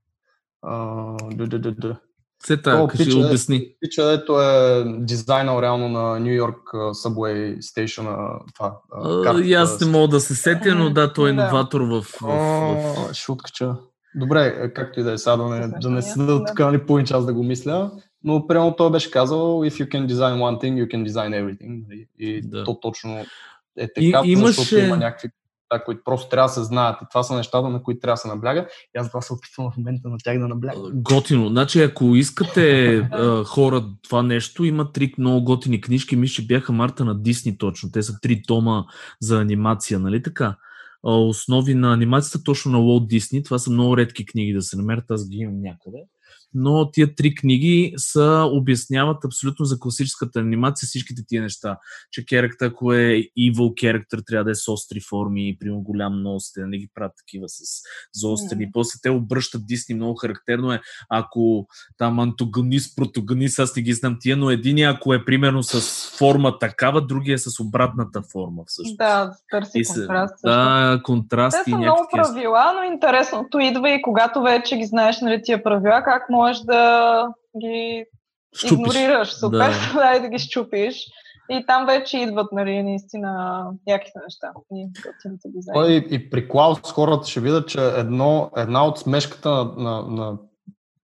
Сета, кажи, пича, обясни. Пича, ето е дизайнал реално на Нью Йорк Subway Station. Това, а, и аз не мога да се сетя, но да, той е иноватор в... в, в... Шуткача. Добре, е, както и да е сега, да не, да не седа тук нали, половин час да го мисля, но прямо той беше казал, if you can design one thing, you can design everything. Нали, и да. то точно е така, и, имаше... защото има някакви неща, които просто трябва да се знаят. И това са нещата, на които трябва да се набляга. И аз това се опитвам в момента на тях да наблягам. Готино. Значи, ако искате хора това нещо, има три много готини книжки. Мисля, че бяха Марта на Дисни точно. Те са три тома за анимация, нали така? Основи на анимацията точно на Уолт Дисни. Това са много редки книги да се намерят, аз ги имам някъде но тия три книги са, обясняват абсолютно за класическата анимация всичките тия неща. Че керактер, ако е evil character, трябва да е с остри форми, примерно голям нос, те не ги правят такива с заострени. Mm-hmm. После те обръщат Дисни, много характерно е, ако там антагонист, протагонист, аз не ги знам тия, но един ако е примерно с форма такава, другия е с обратната форма всъщност. Да, търси се, контраст. Да, контраст те са и много правила, но интересното идва и когато вече ги знаеш нали, тия правила, как можеш да ги Щупиш. игнорираш, супер, да. да, да ги щупиш. И там вече идват, нали, наистина яките неща. И, и при Клаус хората ще видят, че едно, една от смешката на, на, на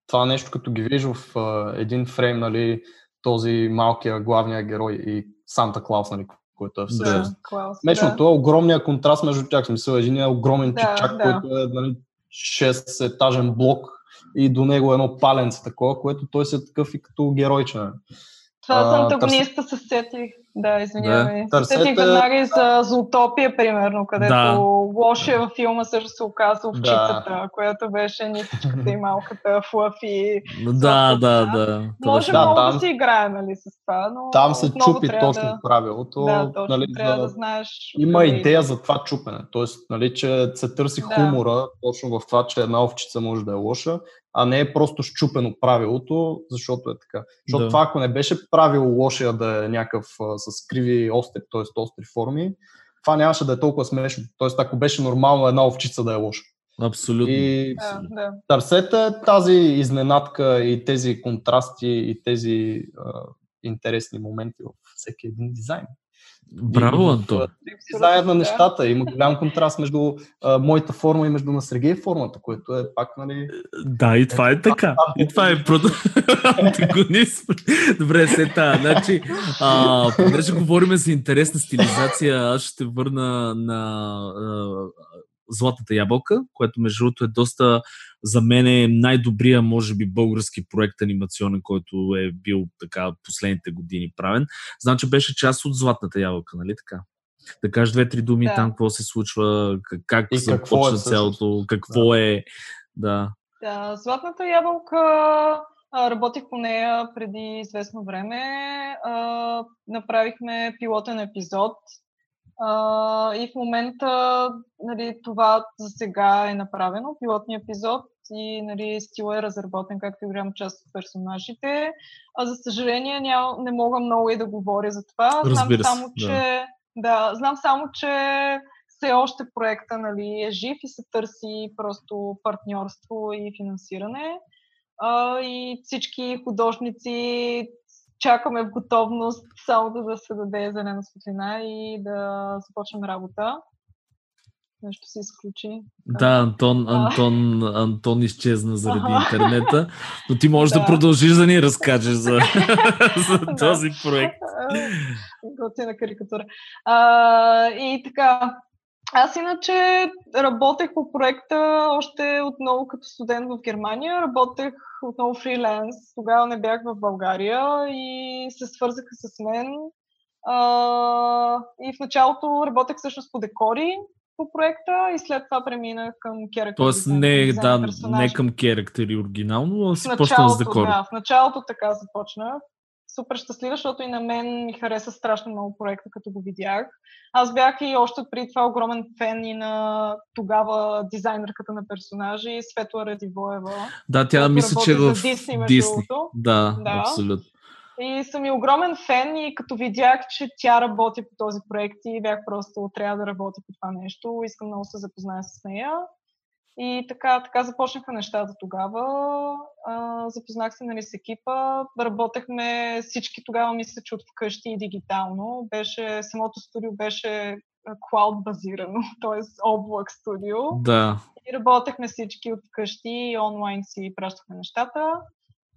това нещо, като ги вижда в uh, един фрейм, нали, този малкия главния герой и Санта Клаус, нали, който е всъщност. Да, Клаус, Смешното да. е огромния контраст между тях. Смисъл, един е огромен да, чичак, да. който е нали, 6-етажен блок и до него едно паленце такова, което той си е такъв и като геройче. Това а, съм антагониста търс... се сетих. Да, извинявай. Да. Търсете... Сетих веднага за Зоотопия, примерно, където да. лошия във филма също се оказа овчицата, да. която беше нискичката и малката флафи. Да, да, да. Може да, много там, да си играе, нали, с това, но Там се чупи точно да... правилото. Да, точно нали, трябва да, да знаеш. Има идея за това чупене. Тоест, нали, че се търси да. хумора точно в това, че една овчица може да е лоша, а не е просто щупено правилото, защото е така. Защото да. това, ако не беше правило лошия да е някакъв с криви остри, т.е. остри форми, това нямаше да е толкова смешно. Тоест, ако беше нормално една овчица да е лоша. Абсолютно. И да, да. търсете тази изненадка и тези контрасти и тези а, интересни моменти в всеки един дизайн. Браво, Антон. Дизайнът на нещата. Има голям контраст между а, моята форма и между на Сергей формата, което е пак, нали... Да, и това е, е така. И това е прото... антагонист. Добре, сета. Значи, а, понеже говорим за интересна стилизация, аз ще върна на а, Златната ябълка, което между другото е доста за мен е най-добрия, може би, български проект анимационен, който е бил така последните години правен. Знам, че беше част от Златната ябълка, нали така? Да кажеш две-три думи да. там, какво се случва, как и започва е цялото, какво да. е. Да. да. Златната ябълка Работих по нея преди известно време. Направихме пилотен епизод и в момента нали, това за сега е направено, пилотния епизод и нали, стил е разработен, както и голяма част от персонажите. А за съжаление ням, не мога много и да говоря за това. Знам само, че, да. да, знам само, че все още проекта нали, е жив и се търси просто партньорство и финансиране а, и всички художници чакаме в готовност само да, се даде зелена светлина и да започнем работа. Нещо се изключи. Да, Антон, Антон, Антон изчезна заради интернета, но ти можеш да, да продължиш да ни разкажеш за, за този проект. Готина карикатура. А, и така, аз иначе работех по проекта още отново като студент в Германия. Работех отново фриленс. Тогава не бях в България и се свързаха с мен. А, и в началото работех всъщност по декори по проекта и след това преминах към керактери. Тоест не, да, не към керактери оригинално, а си почнах с декори. Да, в началото така започнах супер щастлива, защото и на мен ми хареса страшно много проекта, като го видях. Аз бях и още преди това огромен фен и на тогава дизайнерката на персонажи, Светла Радивоева. Да, тя мисля, че в Disney, Disney. Да, да, абсолютно. И съм и огромен фен и като видях, че тя работи по този проект и бях просто трябва да работя по това нещо, искам много се запозная с нея. И така, така започнаха нещата тогава. А, запознах се нали, с екипа. Работехме всички тогава, мисля, че от вкъщи и дигитално. Беше, самото студио беше клауд базирано, т.е. облак студио. Да. И работехме всички от вкъщи и онлайн си пращахме нещата.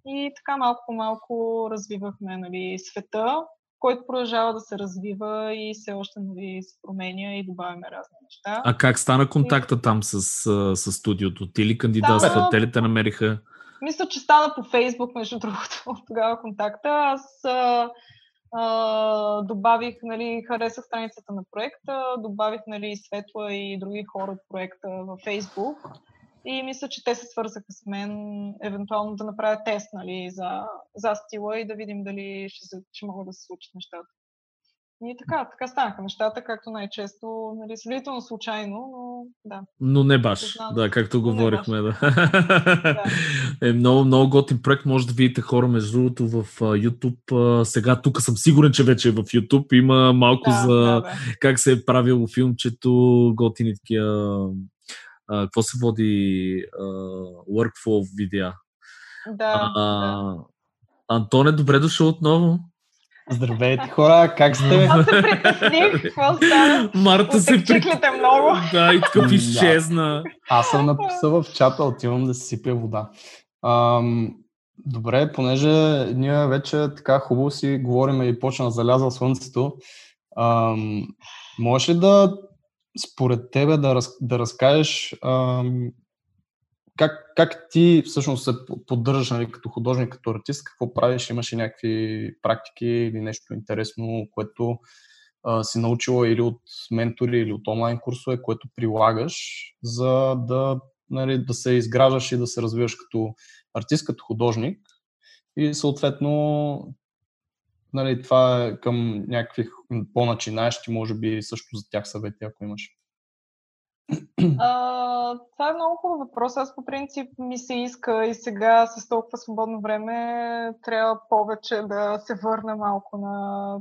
И така малко по малко развивахме нали, света който продължава да се развива и все още нали, се променя и добавяме разни неща. А как стана контакта там с, с студиото? Ти ли кандидатства? Стана... Те ли те намериха? Мисля, че стана по Фейсбук, между другото, от тогава контакта. Аз а, а, добавих, нали, харесах страницата на проекта, добавих нали, Светла и други хора от проекта във Фейсбук. И мисля, че те се свързаха с мен, евентуално да направя тест нали, за, за стила и да видим дали ще, ще могат да се случат нещата. И така, така станаха нещата, както най-често, нали, сравнително случайно, но да. Но не баш, да, както говорихме. Да. да. е много, много готин проект, може да видите хора, между другото, в YouTube. Сега тук съм сигурен, че вече е в YouTube. Има малко да, за да, как се е правило филмчето, готини такива какво се води а, workflow видеа. Да, а, да. Антоне, добре дошъл отново. Здравейте хора, как сте? Аз се притесних, какво стана? Марта се приклите много. Да, и такъв изчезна. Аз съм написал в чата, отивам да си сипя вода. Ам, добре, понеже ние вече така хубаво си говорим и почна да залязва слънцето, ам, можеш ли да според тебе да, раз, да разкажеш ам, как, как ти всъщност се поддържаш нали, като художник, като артист, какво правиш, имаш ли някакви практики или нещо интересно, което а, си научила или от ментори, или от онлайн курсове, което прилагаш, за да, нали, да се изграждаш и да се развиваш като артист, като художник? И съответно нали, това е към някакви по-начинаещи, може би също за тях съвети, ако имаш. А, това е много хубав въпрос. Аз по принцип ми се иска и сега с толкова свободно време трябва повече да се върна малко на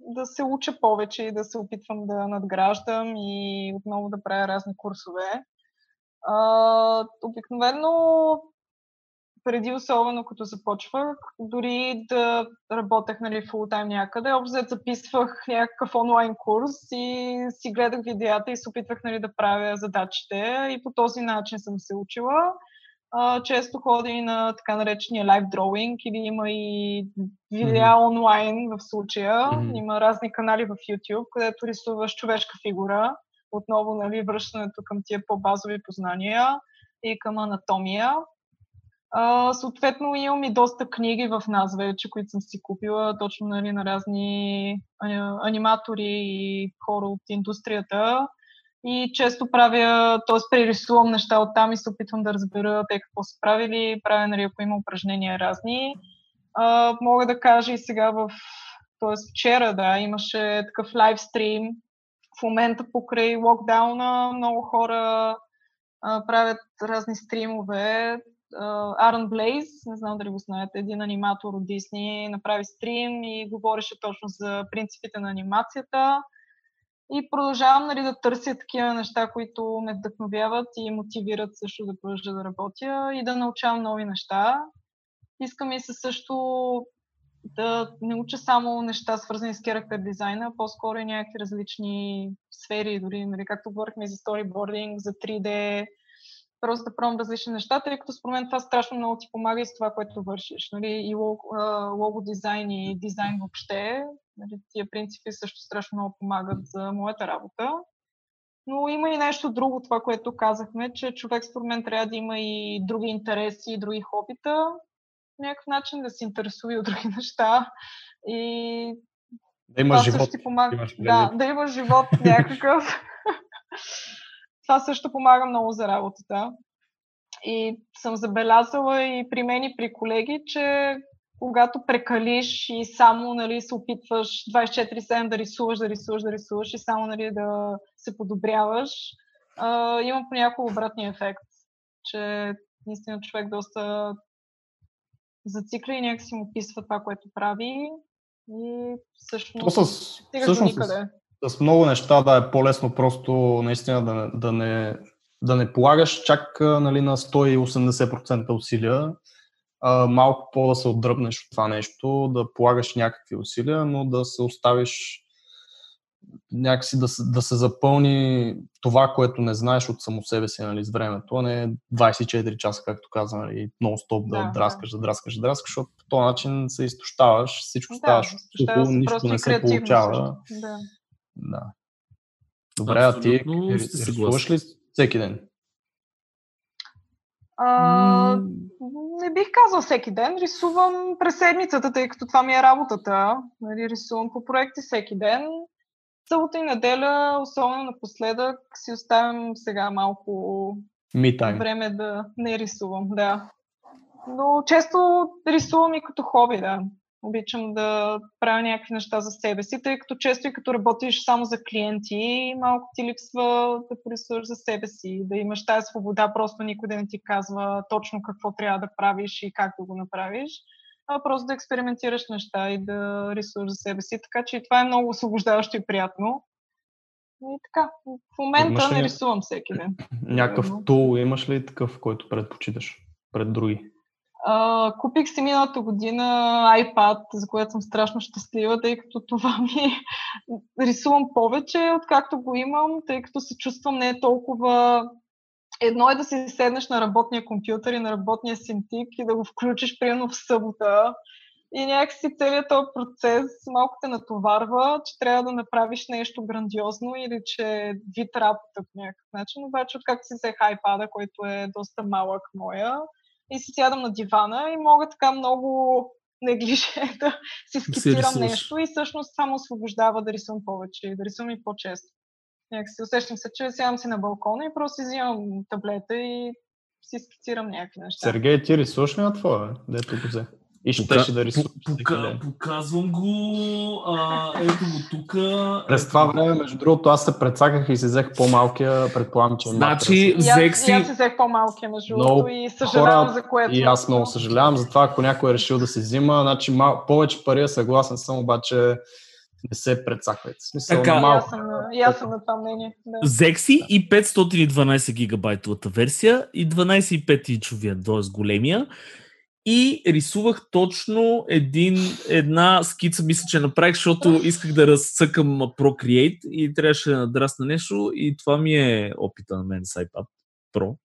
да се уча повече и да се опитвам да надграждам и отново да правя разни курсове. А, обикновено преди особено като започвах, дори да работех нали, фултайм някъде, общо записвах някакъв онлайн курс и си гледах видеята и се опитвах нали, да правя задачите и по този начин съм се учила. Uh, често ходя и на така наречения лайв дроуинг или има и видеа mm-hmm. онлайн в случая. Mm-hmm. Има разни канали в YouTube, където рисуваш човешка фигура отново нали, връщането към тия по-базови познания и към анатомия. А, съответно имам и доста книги в нас вече, които съм си купила точно нали, на разни аниматори и хора от индустрията. И често правя, т.е. пририсувам неща от там и се опитвам да разбера те какво са правили. Правя, нали, ако има упражнения разни. А, мога да кажа и сега в... т.е. вчера, да, имаше такъв лайвстрим. В момента покрай локдауна много хора а, правят разни стримове Арън Блейз, не знам дали го знаете, един аниматор от Дисни, направи стрим и говореше точно за принципите на анимацията. И продължавам нали, да търся такива неща, които ме вдъхновяват и мотивират също да продължа да работя и да научавам нови неща. Искам и се също да не уча само неща, свързани с характер дизайна, по-скоро и някакви различни сфери, дори, нали, както говорихме за сторибординг, за 3D, просто да пробвам различни неща, тъй като според мен това страшно много ти помага и с това, което вършиш. Нали? И лого, лого дизайн и дизайн въобще. Нали? Тия принципи също страшно много помагат за моята работа. Но има и нещо друго, това, което казахме, че човек според мен трябва да има и други интереси, и други хобита. Някакъв начин да се интересува и от други неща. И да има живот. Ти помага. Да, да има живот някакъв. това също помага много за работата. И съм забелязала и при мен и при колеги, че когато прекалиш и само нали, се опитваш 24-7 да рисуваш, да рисуваш, да рисуваш и само нали, да се подобряваш, а, има понякога обратния ефект, че наистина човек доста зацикля и някакси му писва това, което прави и всъщност То с, всъщност, никъде с много неща да е по-лесно просто наистина да, да, не, да не полагаш чак нали, на 180% усилия, а, малко по да се отдръпнеш от това нещо, да полагаш някакви усилия, но да се оставиш някакси да, да се запълни това, което не знаеш от само себе си нали, с времето, а не 24 часа, както каза, нали, нон-стоп да, да драскаш, да драскаш, да драскаш, защото по този начин се изтощаваш, всичко да, ставаш сухо, нищо не се получава. Да. Да. Добре, а ти рисуваш ли всеки ден? А, не бих казал всеки ден. Рисувам през седмицата, тъй като това ми е работата. Нали, рисувам по проекти всеки ден. Събота и неделя, особено напоследък, си оставям сега малко време да не рисувам. Да. Но често рисувам и като хоби, да. Обичам да правя някакви неща за себе си, тъй като често и като работиш само за клиенти, малко ти липсва да порисуваш за себе си, да имаш тази свобода, просто никой да не ти казва точно какво трябва да правиш и как да го направиш, а просто да експериментираш неща и да рисуваш за себе си. Така че това е много освобождаващо и приятно. И така, в момента не рисувам всеки ден. Някакъв тул имаш ли такъв, който предпочиташ пред други? Купих си миналата година iPad, за което съм страшно щастлива, тъй като това ми рисувам повече, откакто го имам, тъй като се чувствам не толкова... Едно е да си седнеш на работния компютър и на работния синтик и да го включиш примерно в събота и някакси целият този процес малко те натоварва, че трябва да направиш нещо грандиозно или че вид работа по някакъв начин. Обаче, откакто си взех iPad, който е доста малък моя, и си сядам на дивана и мога така много неглиже да си скицирам си нещо и всъщност само освобождава да рисувам повече и да рисувам и по-често. Някакси усещам се, че сядам си на балкона и просто си взимам таблета и си скицирам някакви неща. Сергей, ти рисуваш ли на твоя, дето го взе? И ще Пока... да рисуваш. Пока... Показвам го. А, ето го тук. През това време, между другото, аз се прецаках и си взех по-малкия, предполагам, че Значи, взех си... Аз си взех по-малкия, между другото, и съжалявам хора, за което. И аз много съжалявам за това, ако някой е решил да се взима. Значи, мал... повече пари е съгласен съм, обаче не се прецаквайте. Смисъл, така, малко. И аз съм, съм на това мнение. Да. Взех си и 512 гигабайтовата версия и 12,5 инчовия, т.е. големия и рисувах точно един, една скица, мисля, че направих, защото исках да разцъкам Procreate и трябваше да надрасна нещо и това ми е опита на мен с iPad Pro.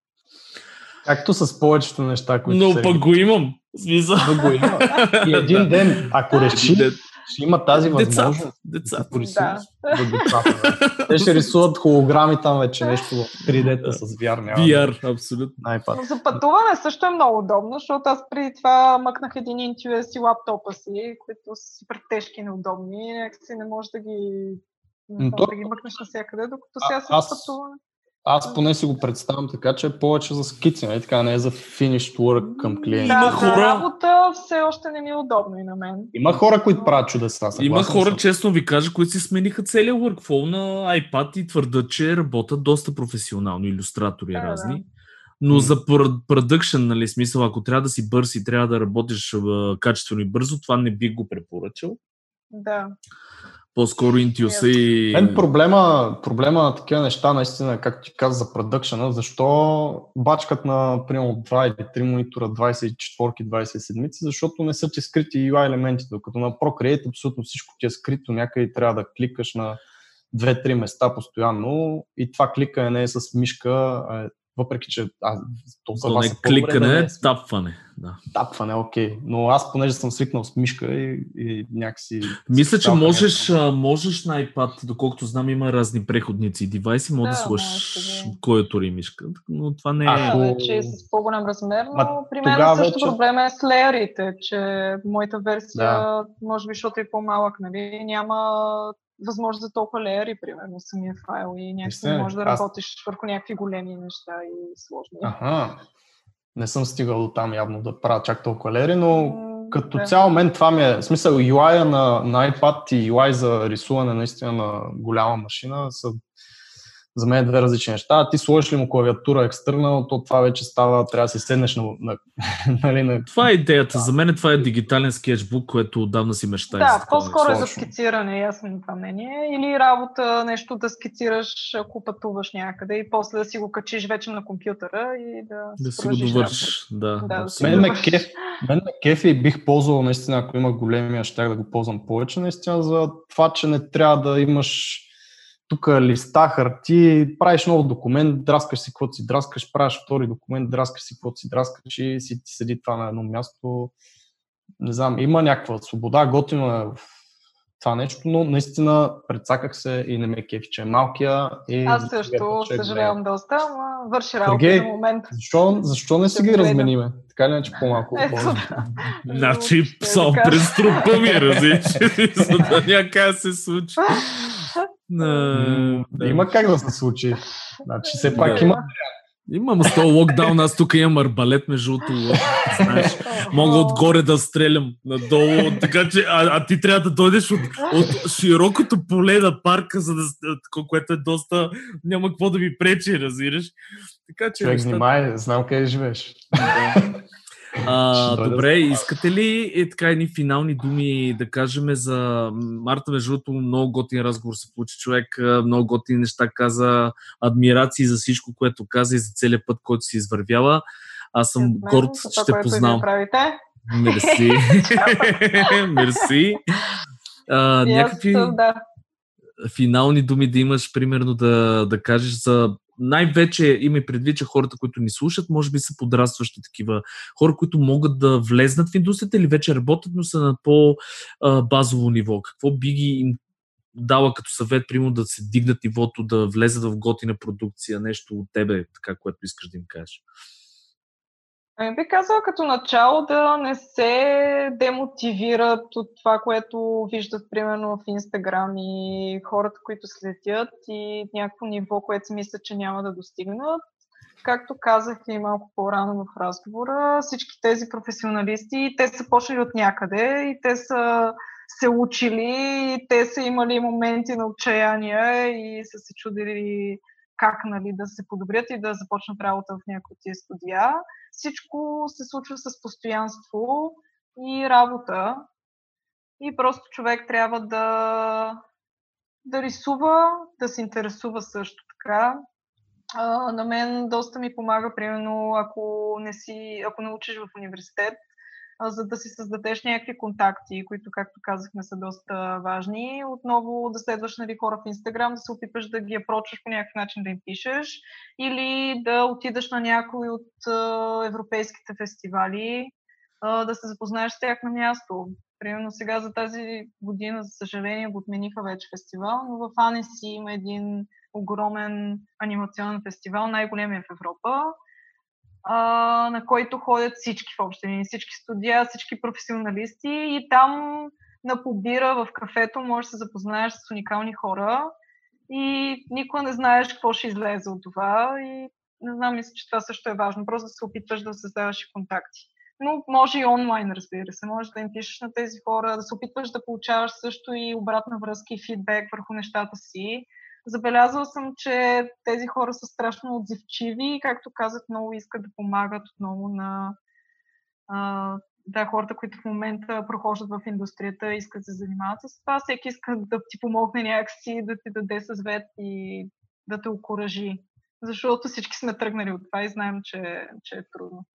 Както с повечето неща, които Но пък го имам. Смисъл. Но го има. И един ден, ако реши, ще има тази Децата. възможност. Децата. Да, Да. децата, да. Те ще рисуват холограми там вече, нещо в 3D-та с VR. Няма. VR, абсолютно. На iPad. Но за пътуване също е много удобно, защото аз преди това мъкнах един Intuos и лаптопа си, които са супер тежки и неудобни някакси не можеш да ги, не М, знам, то- да ги мъкнеш навсякъде, докато сега с аз- пътуване. Аз поне си го представям така, че е повече за скици, нали? така не е за finished work към клиенти. Да, Има за хора- работа все още не ми е удобно и на мен. Има хора, които правят чудеса. Има хора, съм. честно ви кажа, които си смениха целият workflow на iPad и твърдат, че работят доста професионално, иллюстратори Да, да. разни. Но за пр- production, нали, смисъл, ако трябва да си бърз и трябва да работиш качествено и бързо, това не бих го препоръчал. Да. По-скоро Intuos и... Мен проблема, проблема на такива неща, наистина, както ти каза за продъкшена, защо бачкат на, примерно, 2 или 3 монитора 24-ки, 27-ци, защото не са ти скрити UI елементите, докато на Procreate абсолютно всичко ти е скрито, някъде трябва да кликаш на 2-3 места постоянно и това кликане не е с мишка, а е, въпреки че а, то за То вас не е кликане, да не е е тапване. Да. тапване, окей. Но аз, понеже съм свикнал с мишка и, и някакси... Мисля, че можеш, а, можеш на iPad, доколкото знам, има разни преходници и девайси, може да, Да, сложиш да. клавиатура и мишка, но това не е... Ако- Да, вече е с по-голям размер, но Ма, при мен тогава също вече- проблема е с леерите, че моята версия, Да. може би, защото е по-малък, нали, няма възможност за толкова леери, примерно, самия файл и някакси не можеш да Аз- работиш върху някакви големи неща и сложни. Аха. Не съм стигал до там явно да правя чак толкова лери, но като да. цяло мен това ми е, в смисъл UI на, на iPad и UI за рисуване наистина на голяма машина са за мен две различни неща. Ти сложиш ли му клавиатура екстернал, то това вече става, трябва да си седнеш на, на, нали, на Това е идеята. За мен това е дигитален скетчбук, което отдавна си мечтая. Да, по-скоро е за скициране, съм на това мнение. Или работа, нещо да скицираш, ако пътуваш някъде и после да си го качиш вече на компютъра и да, Да си го довършиш. Да, Да, да си Мен го ме, кеф, мен ме кефи и бих ползвал наистина, ако има големия, щях да го ползвам повече, наистина за това, че не трябва да имаш тук листа, харти, правиш нов документ, драскаш си каквото си драскаш, правиш втори документ, драскаш си каквото си драскаш и си ти седи това на едно място. Не знам, има някаква свобода, готино е в това нещо, но наистина прецаках се и не ме кефи, че е малкия. И Аз също че е съжалявам доста, но върши работа Сергей, за момента. Защо, защо не си ги размениме? Така ли, че по-малко? Да. Значи, само през трупа ми, разбираш, за да някак се случи. Да. Има как да се случи. Значи все пак Да. има. Имам с този локдаун, аз тук имам арбалет, между другото, знаеш. Мога отгоре да стрелям надолу, така че, а, а ти трябва да дойдеш от, от широкото поле на парка, за да, което е доста, няма какво да ви пречи, разбираш. Така че, Човек, нещата- внимай, знам къде живееш. А, Ще добре, искате ли е, така едни финални думи да кажем за Марта, между другото, много готин разговор се получи човек, много готини неща каза, адмирации за всичко, което каза и за целият път, който си извървяла. Аз съм мен, горд, че което познавам. Мерси. Мерси. Някакви Да. финални думи да имаш, примерно да, да кажеш за най-вече има и предвид, че хората, които ни слушат, може би са подрастващи такива хора, които могат да влезнат в индустрията или вече работят, но са на по-базово ниво. Какво би ги им дала като съвет, примерно да се дигнат нивото, да влезат в готина продукция, нещо от тебе, така, което искаш да им кажеш? Ами би казала като начало да не се демотивират от това, което виждат примерно в Инстаграм и хората, които следят и някакво ниво, което си мислят, че няма да достигнат. Както казах и малко по-рано в разговора, всички тези професионалисти, те са почнали от някъде и те са се учили, и те са имали моменти на отчаяние и са се чудили как нали, да се подобрят и да започнат работа в някои от тия студия. Всичко се случва с постоянство и работа. И просто човек трябва да, да рисува, да се интересува също така. А, на мен доста ми помага, примерно, ако не, си, ако не учиш в университет, за да си създадеш някакви контакти, които, както казахме, са доста важни. Отново да следваш нали, хора в Инстаграм, да се опитваш да ги апрочваш по някакъв начин да им пишеш или да отидеш на някой от европейските фестивали, да се запознаеш с тях на място. Примерно сега за тази година, за съжаление, го отмениха вече фестивал, но в Анеси има един огромен анимационен фестивал, най-големия в Европа, а, на който ходят всички в общини, всички студия, всички професионалисти и там на побира в кафето можеш да се запознаеш с уникални хора и никога не знаеш какво ще излезе от това и не знам, мисля, че това също е важно. Просто да се опитваш да създаваш и контакти. Но може и онлайн, разбира се. Може да им пишеш на тези хора, да се опитваш да получаваш също и обратна връзка и фидбек върху нещата си. Забелязала съм, че тези хора са страшно отзивчиви и, както казах, много искат да помагат отново на а, да, хората, които в момента прохождат в индустрията, искат да се занимават с това. Всеки иска да ти помогне някакси, да ти даде съвет и да те окоръжи. Защото всички сме тръгнали от това и знаем, че, че е трудно.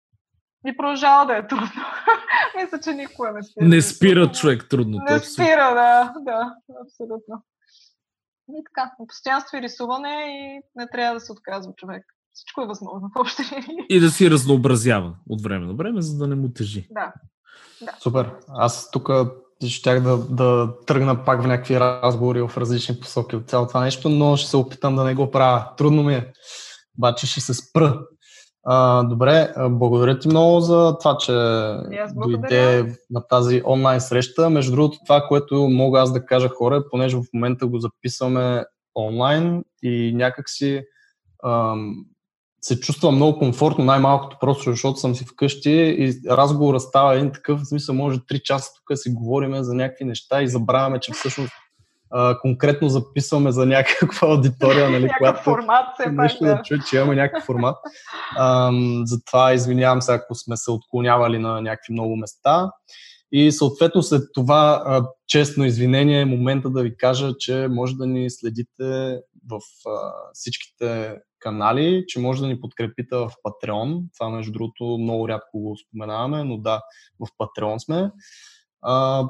И продължава да е трудно. Мисля, че никога не спира. Не спира човек трудно. Не спира, да, да, абсолютно. И така, постоянство и рисуване и не трябва да се отказва човек. Всичко е възможно в общи И да си разнообразява от време на време, за да не му тежи. Да. да. Супер. Аз тук щях да, да тръгна пак в някакви разговори в различни посоки от цялото това нещо, но ще се опитам да не го правя. Трудно ми е. Обаче ще се спра. А, добре, благодаря ти много за това, че дойде на тази онлайн среща. Между другото, това, което мога аз да кажа хора, понеже в момента го записваме онлайн и някакси ам, се чувствам много комфортно, най-малкото просто, защото съм си вкъщи и разговорът става един такъв, в смисъл може 3 часа тук си говорим за някакви неща и забравяме, че всъщност а, конкретно записваме за някаква аудитория, нали, която формат, се нещо да чуе, че имаме някакъв формат. А, затова извинявам се, ако сме се отклонявали на някакви много места. И съответно след това а, честно извинение е момента да ви кажа, че може да ни следите в а, всичките канали, че може да ни подкрепите в Patreon. Това, между другото, много рядко го споменаваме, но да, в Patreon сме. А,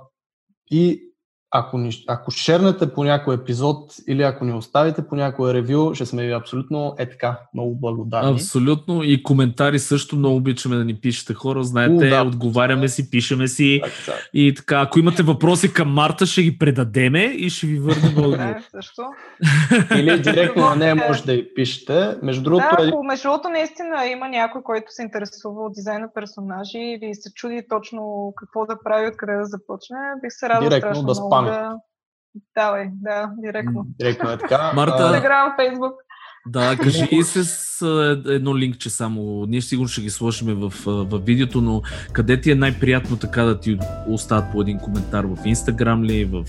и ако, ни, ако шернете по някой епизод или ако ни оставите по някое ревю, ще сме ви абсолютно е така, много благодарни. Абсолютно и коментари също много обичаме да ни пишете хора. Знаете, У, да, отговаряме си, пишеме си так, так. и така. Ако имате въпроси към Марта, ще ги предадеме и ще ви върнем отговор. също. Или директно на нея може да ги пишете. Между другото, да, ако между другото наистина има някой, който се интересува от дизайн на персонажи или се чуди точно какво да прави, откъде да започне, бих се радвал страшно да много спами. Да... Давай, да, директно. Директно е така. Марта... Инстаграм, Фейсбук. Да, кажи и с едно линкче само. Ние сигурно ще ги сложим в, в видеото, но къде ти е най-приятно така да ти остават по един коментар? В Инстаграм ли? В...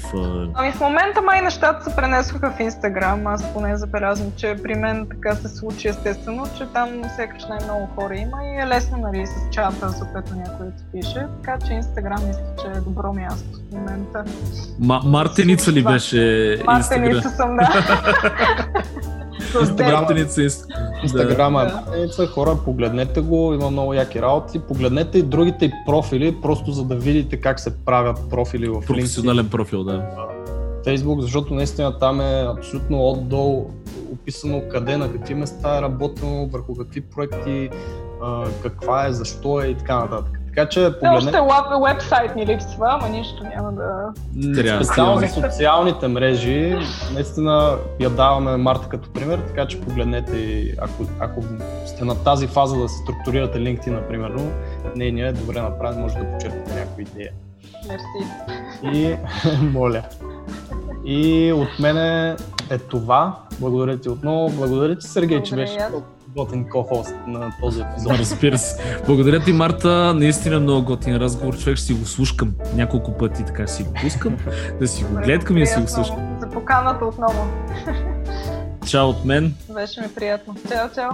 Ами в момента май нещата се пренесоха в Инстаграм. Аз поне забелязвам, че при мен така се случи естествено, че там сякаш най-много хора има и е лесно нали, с чата, съответно някой да ти пише. Така че Инстаграм мисля, че е добро място в момента. Ма, Мартеница ли беше Мартеница съм, да. Инстаграма е хора, погледнете го, има много яки работи. Погледнете и другите профили, просто за да видите как се правят профили в Професионален LinkedIn. профил, да. Фейсбук, защото наистина там е абсолютно отдолу описано къде, на какви места е работено, върху какви проекти, каква е, защо е и така нататък. Така че погледнете... Още вебсайт ни липсва, ама нищо няма да... Трябва Специално за социалните мрежи, наистина я даваме Марта като пример, така че погледнете и ако, ако сте на тази фаза да се структурирате LinkedIn, например, нейния е добре направен, може да почерпите някаква идея. Мерси. И, моля. И от мене е това. Благодаря ти отново. Благодаря ти, Сергей, Благодаря че беше готин ко-хост на този епизод. Разбира се. Благодаря ти, Марта. Наистина много готин разговор. Човек ще си го слушкам няколко пъти, така си го пускам, да си го гледкам и да си го слушкам. За поканата отново. Чао от мен. Беше ми приятно. Чао, чао.